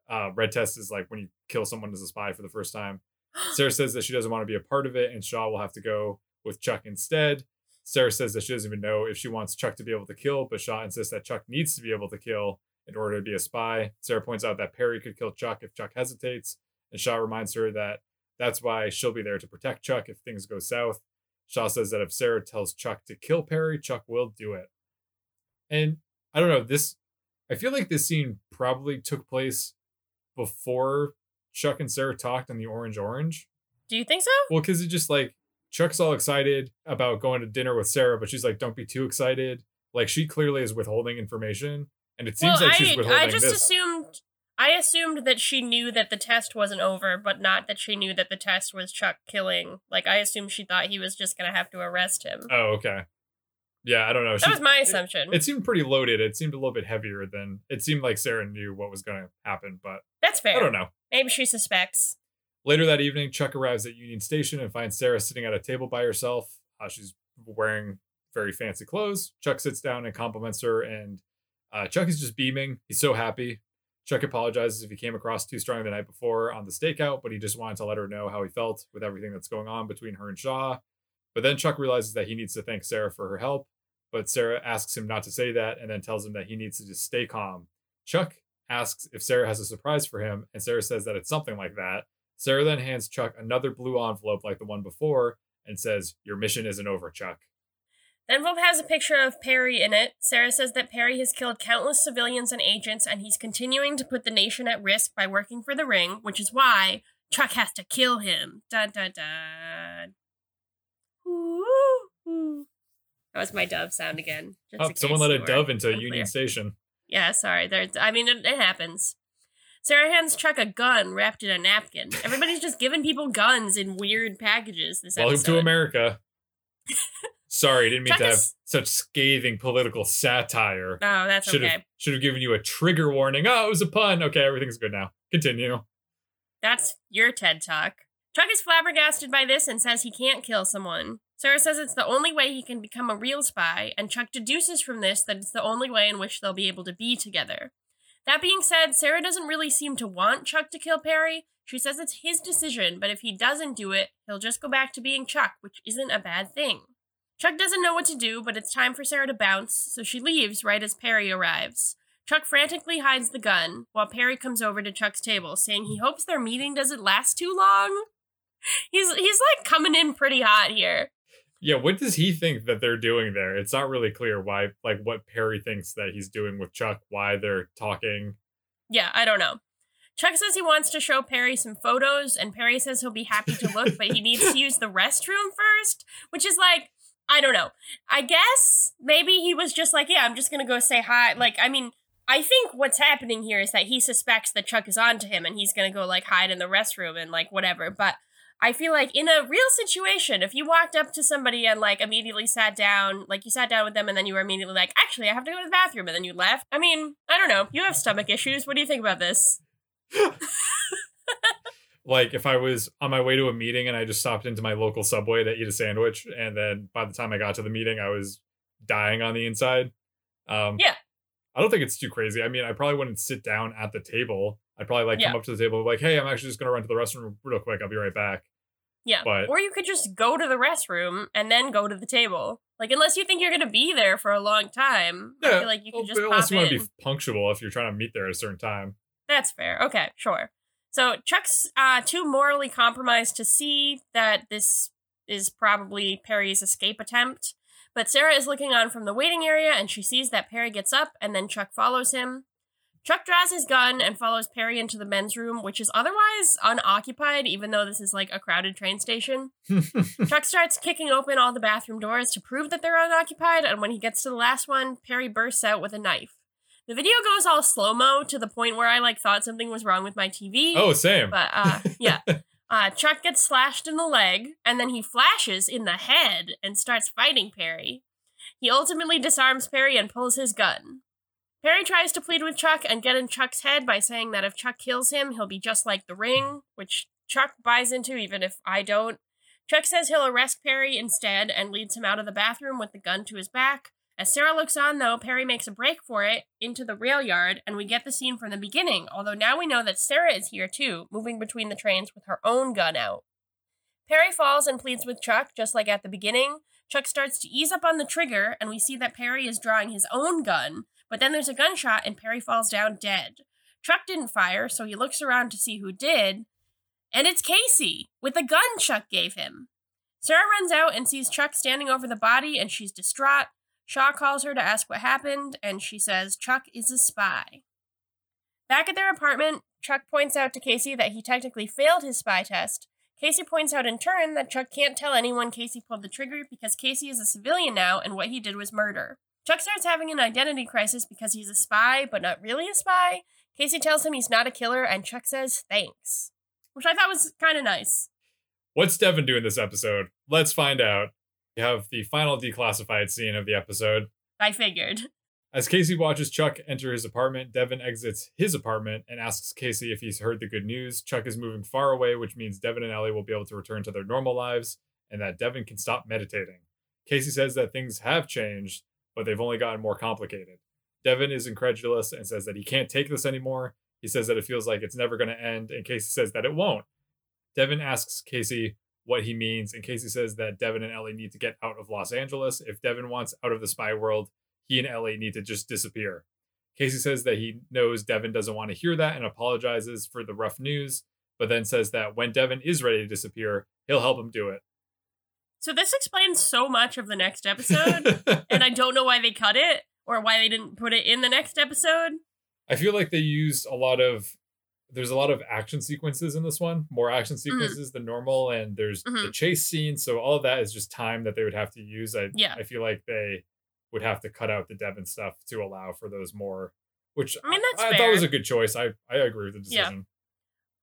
Uh, red test is like when you kill someone as a spy for the first time. [GASPS] Sarah says that she doesn't want to be a part of it, and Shaw will have to go with Chuck instead. Sarah says that she doesn't even know if she wants Chuck to be able to kill, but Shaw insists that Chuck needs to be able to kill in order to be a spy. Sarah points out that Perry could kill Chuck if Chuck hesitates, and Shaw reminds her that that's why she'll be there to protect Chuck if things go south. Shaw says that if Sarah tells Chuck to kill Perry, Chuck will do it. And I don't know, this I feel like this scene probably took place before Chuck and Sarah talked in the Orange Orange. Do you think so? Well, because it's just like Chuck's all excited about going to dinner with Sarah, but she's like, don't be too excited. Like she clearly is withholding information. And it seems well, like she's I, withholding I just this. assumed I assumed that she knew that the test wasn't over, but not that she knew that the test was Chuck killing. Like I assumed she thought he was just gonna have to arrest him. Oh, okay. Yeah, I don't know. that She- was my it- assumption. It, seemed pretty loaded. It seemed a little bit heavier than it seemed like Sarah knew what was going to happen, but That's fair. I don't know. Maybe she suspects. Later that evening, Chuck arrives at Union Station and finds Sarah sitting at a table by herself. Uh, she's wearing very fancy clothes. Chuck sits down and compliments her, and uh, Chuck is just beaming. He's so happy. Chuck apologizes if he came across too strong the night before on the stakeout, but he just wanted to let her know how he felt with everything that's going on between her and Shaw. But then Chuck realizes that he needs to thank Sarah for her help, but Sarah asks him not to say that and then tells him that he needs to just stay calm. Chuck asks if Sarah has a surprise for him, and Sarah says that it's something like that. Sarah then hands Chuck another blue envelope like the one before and says, Your mission isn't over, Chuck. The envelope has a picture of Perry in it. Sarah says that Perry has killed countless civilians and agents, and he's continuing to put the nation at risk by working for the ring, which is why Chuck has to kill him. Dun dun dun. Ooh. That was my dove sound again. Oh, someone let a dove into unclear. Union Station. Yeah, sorry. There's, I mean, it, it happens. Sarah hands Chuck a gun wrapped in a napkin. Everybody's just giving people guns in weird packages this Welcome episode. to America. Sorry, didn't mean Chuck to have is- such scathing political satire. Oh, that's Should okay. have should have given you a trigger warning. Oh, it was a pun. Okay, everything's good now. Continue. That's your TED Talk. Chuck is flabbergasted by this and says he can't kill someone. Sarah says it's the only way he can become a real spy, and Chuck deduces from this that it's the only way in which they'll be able to be together. That being said, Sarah doesn't really seem to want Chuck to kill Perry. She says it's his decision, but if he doesn't do it, he'll just go back to being Chuck, which isn't a bad thing. Chuck doesn't know what to do, but it's time for Sarah to bounce, so she leaves right as Perry arrives. Chuck frantically hides the gun, while Perry comes over to Chuck's table, saying he hopes their meeting doesn't last too long. [LAUGHS] He's he's like coming in pretty hot here. Yeah, what does he think that they're doing there? It's not really clear why, like, what Perry thinks that he's doing with Chuck, why they're talking. Yeah, I don't know. Chuck says he wants to show Perry some photos, and Perry says he'll be happy to look, but he needs to use the restroom first, which is like, I don't know. I guess maybe he was just like, yeah, I'm just gonna go say hi. Like, I mean, I think what's happening here is that he suspects that Chuck is onto him, and he's gonna go like hide in the restroom and like whatever. But I feel like in a real situation, if you walked up to somebody and like immediately sat down, like you sat down with them and then you were immediately like, actually, I have to go to the bathroom, and then you left. I mean, I don't know. You have stomach issues. What do you think about this? [LAUGHS] Like, if I was on my way to a meeting and I just stopped into my local subway to eat a sandwich, and then by the time I got to the meeting, I was dying on the inside. Um, Yeah. I don't think it's too crazy. I mean, I probably wouldn't sit down at the table. I'd probably like come up to the table and be like, hey, I'm actually just gonna run to the restroom real quick. I'll be right back. Yeah. But- or you could just go to the restroom and then go to the table. Like, unless you think you're going to be there for a long time, feel like you well, could just unless you want to be punctual if you're trying to meet there at a certain time. That's fair. Okay, sure. So Chuck's uh, too morally compromised to see that this is probably Perry's escape attempt. But Sarah is looking on from the waiting area and she sees that Perry gets up and then Chuck follows him. Chuck draws his gun and follows Perry into the men's room, which is otherwise unoccupied, even though this is like a crowded train station. [LAUGHS] Chuck starts kicking open all the bathroom doors to prove that they're unoccupied, and when he gets to the last one, Perry bursts out with a knife. The video goes all slow mo to the point where I like thought something was wrong with my TV. oh, same. But uh, yeah. [LAUGHS] Uh, Chuck gets slashed in the leg, and then he flashes in the head and starts fighting Perry. He ultimately disarms Perry and pulls his gun. Perry tries to plead with Chuck and get in Chuck's head by saying that if Chuck kills him, he'll be just like the ring, which Chuck buys into even if I don't. Chuck says he'll arrest Perry instead and leads him out of the bathroom with the gun to his back. As Sarah looks on, though, Perry makes a break for it into the rail yard, and we get the scene from the beginning, although now we know that Sarah is here too, moving between the trains with her own gun out. Perry falls and pleads with Chuck, just like at the beginning. Chuck starts to ease up on the trigger, and we see that Perry is drawing his own gun, but then there's a gunshot and Perry falls down dead. Chuck didn't fire, so he looks around to see who did, and it's Casey with the gun Chuck gave him. Sarah runs out and sees Chuck standing over the body, and she's distraught. Shaw calls her to ask what happened, and she says Chuck is a spy. Back at their apartment, Chuck points out to Casey that he technically failed his spy test. Casey points out in turn that Chuck can't tell anyone Casey pulled the trigger because Casey is a civilian now and what he did was murder. Chuck starts having an identity crisis because he's a spy, but not really a spy. Casey tells him he's not a killer, and Chuck says thanks, which I thought was kind of nice. What's Devon doing this episode? Let's find out. We have the final declassified scene of the episode. I figured. As Casey watches Chuck enter his apartment, Devon exits his apartment and asks Casey if he's heard the good news. Chuck is moving far away, which means Devon and Ellie will be able to return to their normal lives and that Devon can stop meditating. Casey says that things have changed, but they've only gotten more complicated. Devon is incredulous and says that he can't take this anymore. He says that it feels like it's never going to end, and Casey says that it won't. Devon asks Casey what he means, and Casey says that Devon and Ellie need to get out of Los Angeles. If Devon wants out of the spy world, he and Ellie need to just disappear. Casey says that he knows Devon doesn't want to hear that and apologizes for the rough news, but then says that when Devon is ready to disappear, he'll help him do it. So this explains so much of the next episode, [LAUGHS] and I don't know why they cut it or why they didn't put it in the next episode. I feel like they used a lot of there's a lot of action sequences in this one, more action sequences mm-hmm. than normal, and there's mm-hmm. the chase scene. So all of that is just time that they would have to use. I yeah. I feel like they would have to cut out the Devon stuff to allow for those more, which I mean that's I, I thought was a good choice. I I agree with the decision.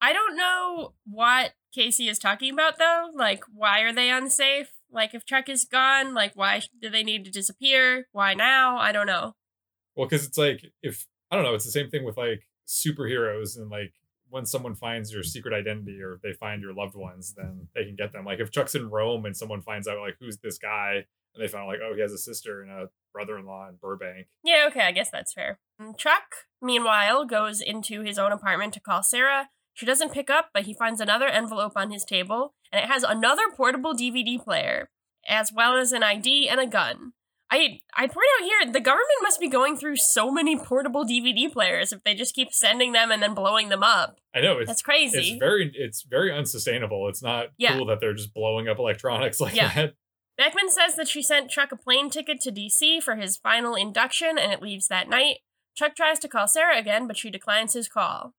I don't know what Casey is talking about though. Like, why are they unsafe? Like, if Chuck is gone, like, why do they need to disappear? Why now? I don't know. Well, because it's like if I don't know, it's the same thing with like superheroes and like when someone finds your secret identity or they find your loved ones, then they can get them. Like if Chuck's in Rome and someone finds out like who's this guy and they found like, oh, he has a sister and a brother-in-law in Burbank. Yeah, okay, I guess that's fair. Mm, Chuck, meanwhile, goes into his own apartment to call Sarah. She doesn't pick up, but he finds another envelope on his table, and it has another portable DVD player, as well as an ID and a gun. I I point out here the government must be going through so many portable DVD players if they just keep sending them and then blowing them up. I know it's that's crazy. It's very it's very unsustainable. It's not yeah. cool that they're just blowing up electronics [LAUGHS] like yeah. that. Beckman says that she sent Chuck a plane ticket to DC for his final induction and it leaves that night. Chuck tries to call Sarah again, but she declines his call.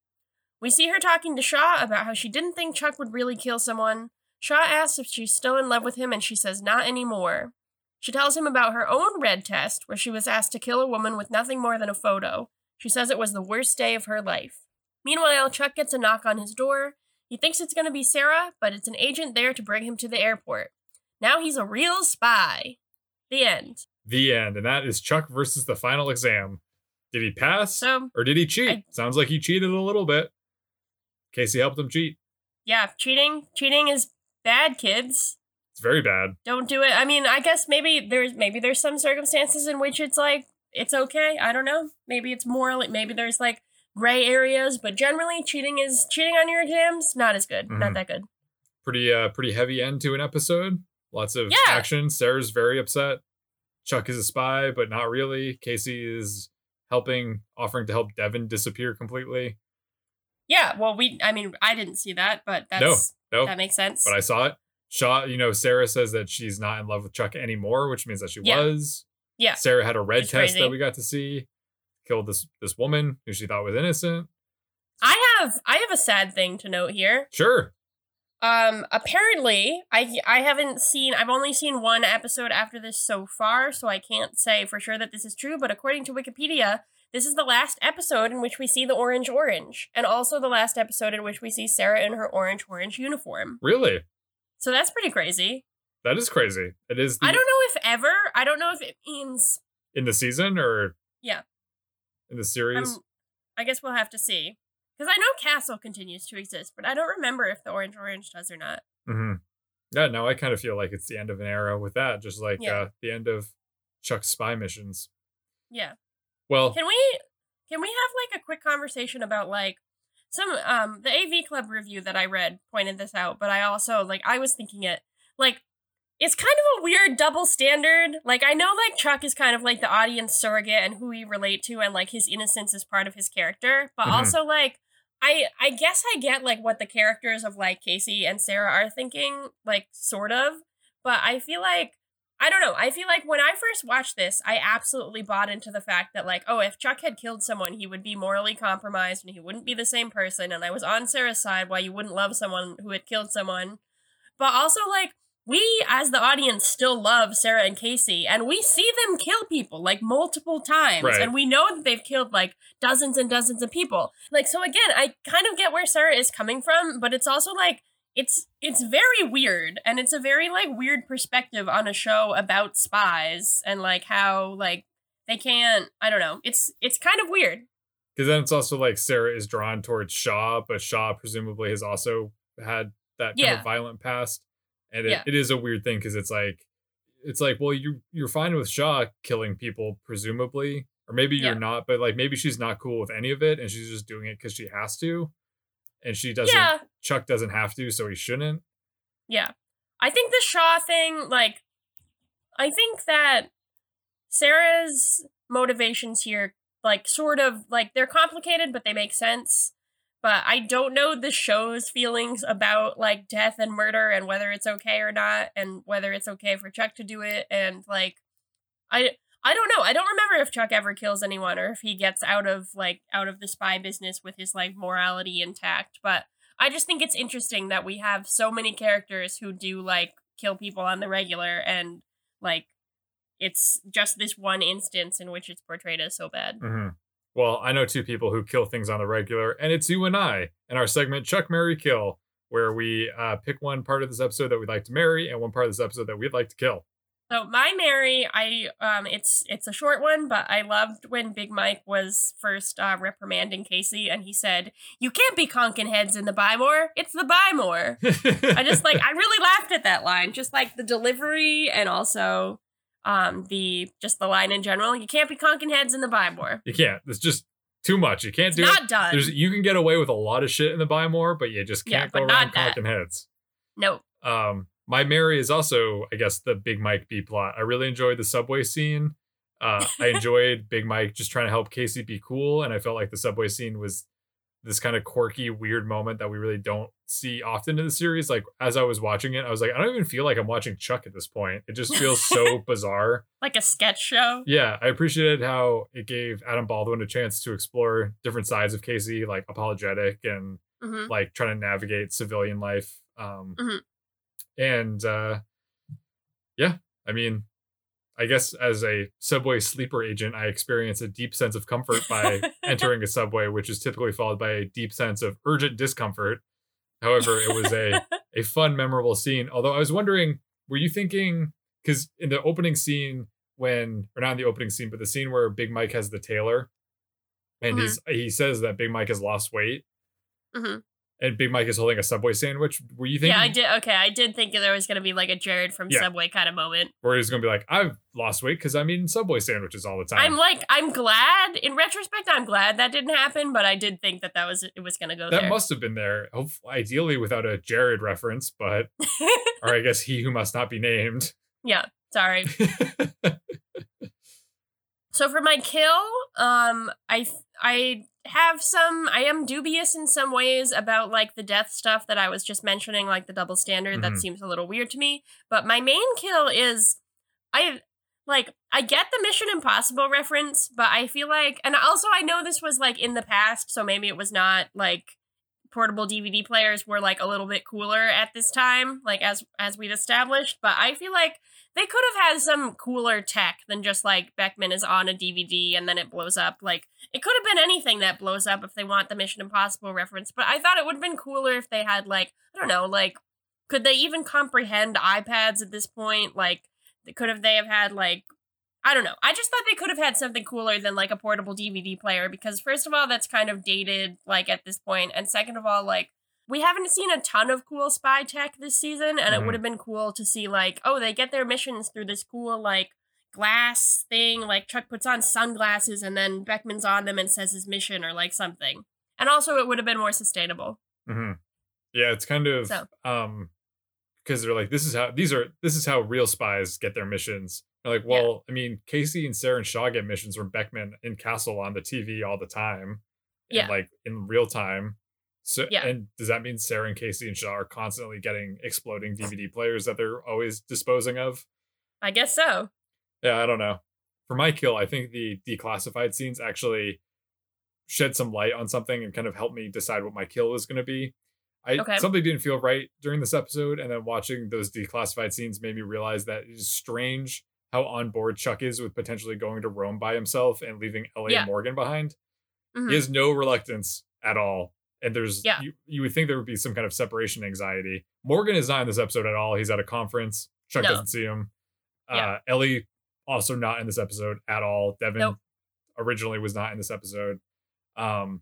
We see her talking to Shaw about how she didn't think Chuck would really kill someone. Shaw asks if she's still in love with him, and she says not anymore. She tells him about her own red test, where she was asked to kill a woman with nothing more than a photo. She says it was the worst day of her life. Meanwhile, Chuck gets a knock on his door. He thinks it's going to be Sarah, but it's an agent there to bring him to the airport. Now he's a real spy. The end. The end. And that is Chuck versus the final exam. Did he pass? So, or did he cheat? I, Sounds like he cheated a little bit. Casey helped them cheat. Yeah, cheating. Cheating is bad, kids. It's very bad. Don't do it. I mean, I guess maybe there's maybe there's some circumstances in which it's like it's okay. I don't know. Maybe it's morally maybe there's like gray areas, but generally cheating is cheating on your exams not as good. Mm-hmm. Not that good. Pretty uh pretty heavy end to an episode. Lots of yeah. action. Sarah's very upset. Chuck is a spy, but not really. Casey is helping, offering to help Devon disappear completely. Yeah, well, we, I mean, I didn't see that, but that's, no, no, that makes sense. But I saw it. Shaw, you know, Sarah says that she's not in love with Chuck anymore, which means that she yeah. was. Yeah. Sarah had a red it's test crazy. that we got to see. Killed this this woman who she thought was innocent. I have I have a sad thing to note here. Sure. Um apparently I I haven't seen I've only seen one episode after this so far, so I can't say for sure that this is true, but according to Wikipedia, this is the last episode in which we see the orange orange, and also the last episode in which we see Sarah in her orange orange uniform. Really? So that's pretty crazy. That is crazy. It is. The, I don't know if ever. I don't know if it means in the season or yeah, in the series. Um, I guess we'll have to see because I know Castle continues to exist, but I don't remember if the Orange Orange does or not. Mm-hmm. Yeah, no, I kind of feel like it's the end of an era with that, just like Yeah. uh, the end of Chuck's spy missions. Yeah. Well, Can we can we have like a quick conversation about like some um the AV Club review that I read pointed this out, but I also like I was thinking it like it's kind of a weird double standard. Like I know like Chuck is kind of like the audience surrogate and who we relate to and like his innocence is part of his character, but Mhm. also like I I guess I get like what the characters of like Casey and Sarah are thinking, like sort of, but I feel like I don't know. I feel like when I first watched this, I absolutely bought into the fact that, like, oh, if Chuck had killed someone, he would be morally compromised and he wouldn't be the same person. And I was on Sarah's side why you wouldn't love someone who had killed someone. But also, like, we as the audience still love Sarah and Casey, and we see them kill people like multiple times. Right. And we know that they've killed like dozens and dozens of people. Like, so again, I kind of get where Sarah is coming from, but it's also like, it's it's very weird and it's a very like weird perspective on a show about spies and like how like they can't i don't know it's it's kind of weird because then it's also like Sarah is drawn towards Shaw, but Shaw presumably has also had that kind Yeah. of violent past, and it, Yeah. it is a weird thing because it's like it's like well you you're fine with Shaw killing people presumably, or maybe you're Yeah. not, but like maybe she's not cool with any of it and she's just doing it because she has to, and she doesn't. yeah Chuck doesn't have to, so he shouldn't. yeah. I think the shaw thing like i think that sarah's motivations here like sort of like they're complicated but they make sense. But i don't know the show's feelings about like death and murder and whether it's okay or not and whether it's okay for chuck to do it and like i i don't know. I don't remember if chuck ever kills anyone or if he gets out of like out of the spy business with his like morality intact but i just think it's interesting that we have so many characters who do like kill people on the regular and like it's just this one instance in which it's portrayed as so bad hmm Well, I know two people who kill things on the regular, and it's you and I in our segment Chuck Mary Kill, where we uh, pick one part of this episode that we'd like to marry and one part of this episode that we'd like to kill. So my Mary, I um, it's it's a short one, but I loved when Big Mike was first uh, reprimanding Casey, and he said, "You can't be conking heads in the Buy More. It's the Buy More." I just like I really laughed at that line, just like the delivery and also um the just the line in general. You can't be conking heads in the Buy More. you can't. It's just too much. You can't It's do not it. done. There's you can get away with a lot of shit in the buy more, but you just can't but go around that. cocking heads. no. Um, my Mary is also, I guess, the Big Mike B plot. I really enjoyed the subway scene. Uh, I [LAUGHS] enjoyed Big Mike just trying to help Casey be cool, and I felt like the subway scene was this kind of quirky, weird moment that we really don't see often in the series. Like as I was watching it, I was like, I don't even feel like I'm watching Chuck at this point. It just feels so [LAUGHS] bizarre. Like a sketch show. Yeah, I appreciated how it gave Adam Baldwin a chance to explore different sides of Casey, like apologetic and hmm like trying to navigate civilian life. Um, Mhm. And uh, yeah, I mean, I guess as a subway sleeper agent, I experience a deep sense of comfort by [LAUGHS] entering a subway, which is typically followed by a deep sense of urgent discomfort. However, it was a [LAUGHS] a fun, memorable scene. Although I was wondering, were you thinking because in the opening scene when or not in the opening scene, but the scene where Big Mike has the tailor, and Mhm. he's he says that Big Mike has lost weight, Mhm. And Big Mike is holding a subway sandwich. Were you thinking, Yeah, I did. Okay, I did think there was gonna be like a Jared from Yeah. Subway kind of moment. or he's gonna be like, I've lost weight because I'm eating subway sandwiches all the time. I'm like, I'm glad. In retrospect, I'm glad that didn't happen, but I did think that that was it was gonna go that there. must have been there, Hopefully, ideally without a Jared reference, but [LAUGHS] or I guess he who must not be named. yeah, sorry. [LAUGHS] So for my kill, um, I I have some. I am dubious in some ways about like the death stuff that I was just mentioning, like the double standard. That Mhm. seems a little weird to me. But my main kill is, I like I get the Mission Impossible reference, but I feel like, and also I know this was like in the past, so maybe it was not like portable DVD players were like a little bit cooler at this time, like as as we've established. But I feel like they could have had some cooler tech than just like Beckman is on a DVD and then it blows up. Like it could have been anything that blows up if they want the Mission Impossible reference. But I thought it would have been cooler if they had like I don't know, like could they even comprehend iPads at this point? Like could have they have had like I don't know. I just thought they could have had something cooler than like a portable DVD player because first of all, that's kind of dated like at this point, and second of all, like we haven't seen a ton of cool spy tech this season, and it Mhm. would have been cool to see like, oh, they get their missions through this cool like glass thing. Like Chuck puts on sunglasses, and then Beckman's on them and says his mission or like something. And also, it would have been more sustainable. hmm Yeah, it's kind of So. um because they're like, this is how these are this is how real spies get their missions. They're like, Yeah. well, I mean, Casey and Sarah and Shaw get missions from Beckman and Castle on the TV all the time. Yeah. And like in real time. So Yeah. and does that mean Sarah and Casey and Shaw are constantly getting exploding DVD players that they're always disposing of? I guess so. Yeah, I don't know. For my kill, I think the declassified scenes actually shed some light on something and kind of helped me decide what my kill was going to be. I Okay. something didn't feel right during this episode, and then watching those declassified scenes made me realize that it is strange how on board Chuck is with potentially going to Rome by himself and leaving Ellie Yeah. and Morgan behind. Mhm. He has no reluctance at all. And there's Yeah. you, you would think there would be some kind of separation anxiety. Morgan is not in this episode at all. He's at a conference. Chuck No. doesn't see him. Yeah. Uh, Ellie also not in this episode at all. Devon Nope. originally was not in this episode. Um,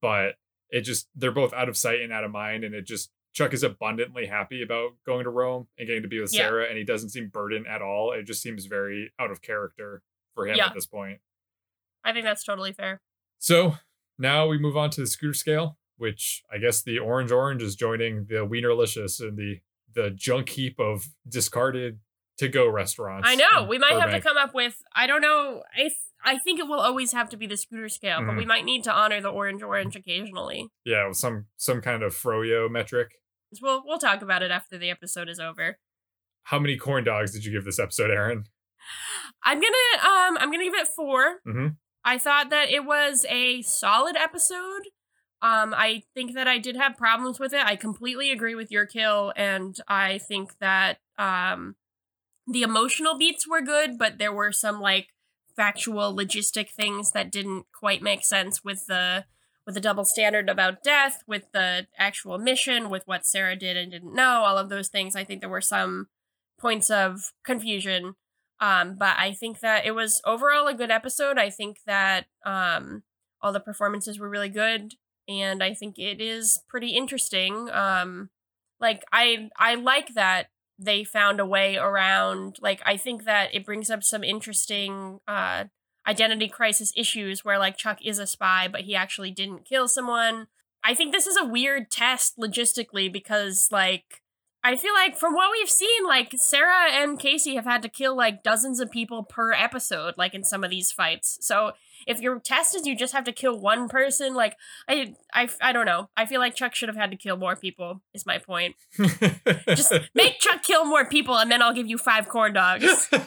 but it just they're both out of sight and out of mind, and it just Chuck is abundantly happy about going to Rome and getting to be with Yeah. Sarah, and he doesn't seem burdened at all. It just seems very out of character for him Yeah. at this point. I think that's totally fair. So now we move on to the scooter scale, which I guess the orange orange is joining the Wienerlicious and the the junk heap of discarded to go restaurants. I know. We might have to come up with. I don't know. I th- I think it will always have to be the scooter scale, but Mm-hmm. we might need to honor the orange orange occasionally. Yeah, some some kind of froyo metric. We'll we'll talk about it after the episode is over. How many corn dogs did you give this episode, Erin? I'm gonna um I'm gonna give it 4 Mm-hmm. I thought that it was a solid episode. Um, I think that I did have problems with it. I completely agree with your kill, and I think that um, the emotional beats were good, but there were some like factual logistic things that didn't quite make sense with the with the double standard about death, with the actual mission, with what Sarah did and didn't know, all of those things. I think there were some points of confusion. Um, but I think that it was overall a good episode. I think that um, all the performances were really good, and I think it is pretty interesting. Um, like I I like that they found a way around. Like I think that it brings up some interesting uh, identity crisis issues where like Chuck is a spy, but he actually didn't kill someone. I think this is a weird test logistically because like I feel like from what we've seen, like Sarah and Casey have had to kill like dozens of people per episode, like in some of these fights. So if your test is you just have to kill one person, like I, I, I don't know. I feel like Chuck should have had to kill more people. Is my point. [LAUGHS] Just make Chuck kill more people, and then I'll give you five corn dogs. [LAUGHS]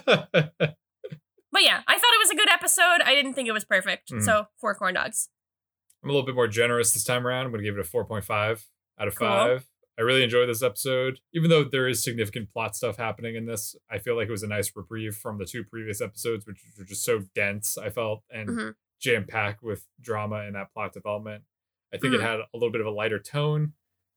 But yeah, I thought it was a good episode. I didn't think it was perfect, Mhm. so four corn dogs. I'm a little bit more generous this time around. I'm going to give it a 4.5 out of Cool. 5. I really enjoyed this episode. Even though there is significant plot stuff happening in this, I feel like it was a nice reprieve from the two previous episodes, which were just so dense, I felt, and Mhm. jam packed with drama and that plot development. I think Mhm. it had a little bit of a lighter tone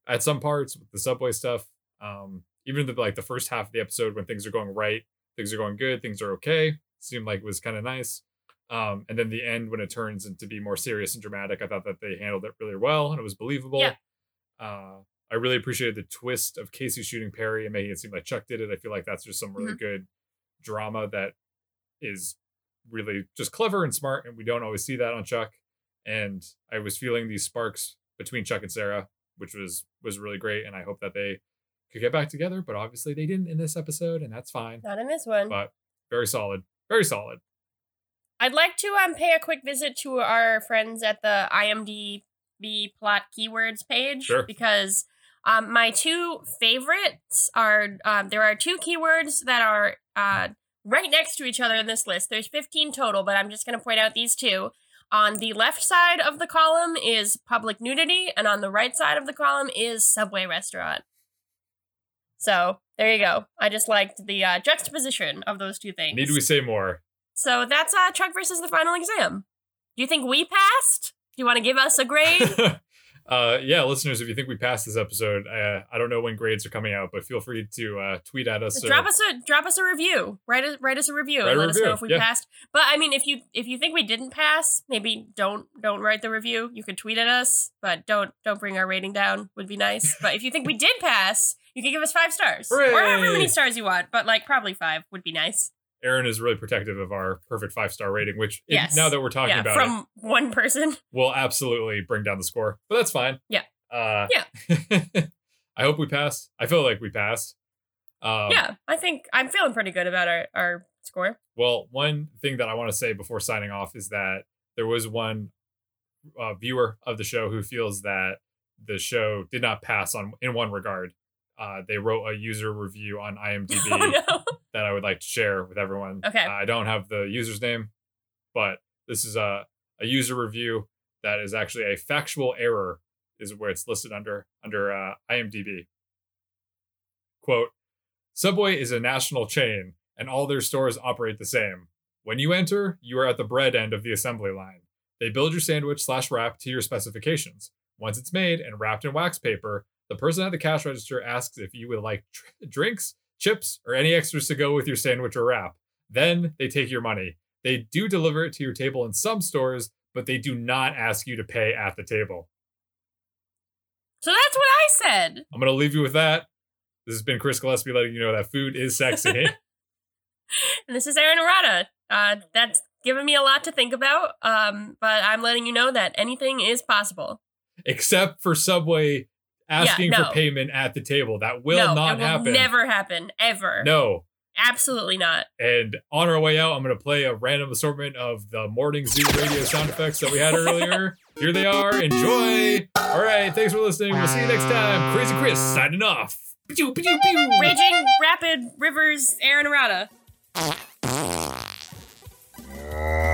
at some parts with the subway stuff. Um, even the like the first half of the episode when things are going right, things are going good, things are okay, seemed like it was kind of nice. Um, and then the end when it turns into be more serious and dramatic, I thought that they handled it really well and it was believable. Yeah. Uh, I really appreciated the twist of Casey shooting Perry and making it seem like Chuck did it. I feel like that's just some really good drama that is really just clever and smart, and we don't always see that on Chuck. And I was feeling these sparks between Chuck and Sarah, which was was really great, and I hope that they could get back together. But obviously, they didn't in this episode, and that's fine. Not in this one. But very solid, very solid. I'd like to um pay a quick visit to our friends at the IMDb plot keywords page Sure. because um my two favorites are um there are two keywords that are uh right next to each other in this list. There's 15 total, but I'm just going to point out these two. On the left side of the column is public nudity, and on the right side of the column is Subway restaurant. So there you go. I just liked the uh, juxtaposition of those two things. Need we say more? So that's uh, Chuck versus the final exam. Do you think we passed? Do you want to give us a grade? [LAUGHS] uh, yeah, listeners, if you think we passed this episode, uh, I don't know when grades are coming out, but feel free to uh, tweet at us. drop or- us a drop us a review. Write us write us a review and a let us know if we yeah. passed. But I mean, if you if you think we didn't pass, maybe don't don't write the review. You can tweet at us, but don't don't bring our rating down. Would be nice. but if you think we did pass, you can give us five stars or however many stars you want. But like probably five would be nice. Erin is really protective of our perfect five star rating, which it- now that we're talking yeah, about from one person. will absolutely bring down the score. But that's fine. Yeah. Uh, Yeah. [LAUGHS] I hope we passed. I feel like we passed. Um, yeah, I think I'm feeling pretty good about our our score. Well, one thing that I want to say before signing off is that there was one uh, viewer of the show who feels that the show did not pass on in one regard. Uh, they wrote a user review on IMDb [LAUGHS] oh no. that I would like to share with everyone. Okay. Uh, I don't have the user's name, but this is a, a user review that is actually a factual error, is where it's listed under under uh, IMDb. Quote: Subway is a national chain, and all their stores operate the same. When you enter, you are at the bread end of the assembly line. They build your sandwich slash wrap to your specifications. Once it's made and wrapped in wax paper, the person at the cash register asks if you would like tr- drinks, chips, or any extras to go with your sandwich or wrap. Then they take your money. They do deliver it to your table in some stores, but they do not ask you to pay at the table. So that's what I said. I'm going to leave you with that. This has been Chris Gillespie letting you know that food is sexy. And [LAUGHS] this is Erin Arata. Uh, that's given me a lot to think about. Um, but I'm letting you know that anything is possible. Except for Subway asking no. for payment at the table. That will no, not it will happen. never happen ever. No. absolutely not. And on our way out, I'm going to play a random assortment of the Morning Zoo radio sound effects that we had earlier. [LAUGHS] Here they are. Enjoy. All right. Thanks for listening. We'll see you next time. Crazy Chris signing off. Pew, pew, pew. Raging Rapid Rivers Erin Arata. [LAUGHS]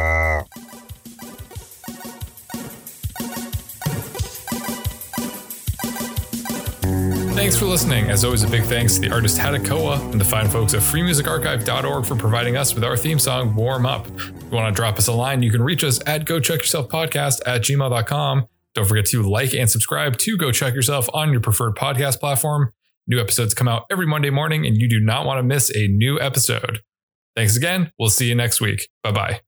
Thanks for listening. As always, a big thanks to the artist Hatakoa and the fine folks at freemusicarchive.org for providing us with our theme song, Warm Up. If you want to drop us a line, you can reach us at go chuck yourself podcast at gmail.com. Don't forget to like and subscribe to Go Chuck Yourself on your preferred podcast platform. New episodes come out every Monday morning, and you do not want to miss a new episode. Thanks again. We'll see you next week. Bye bye.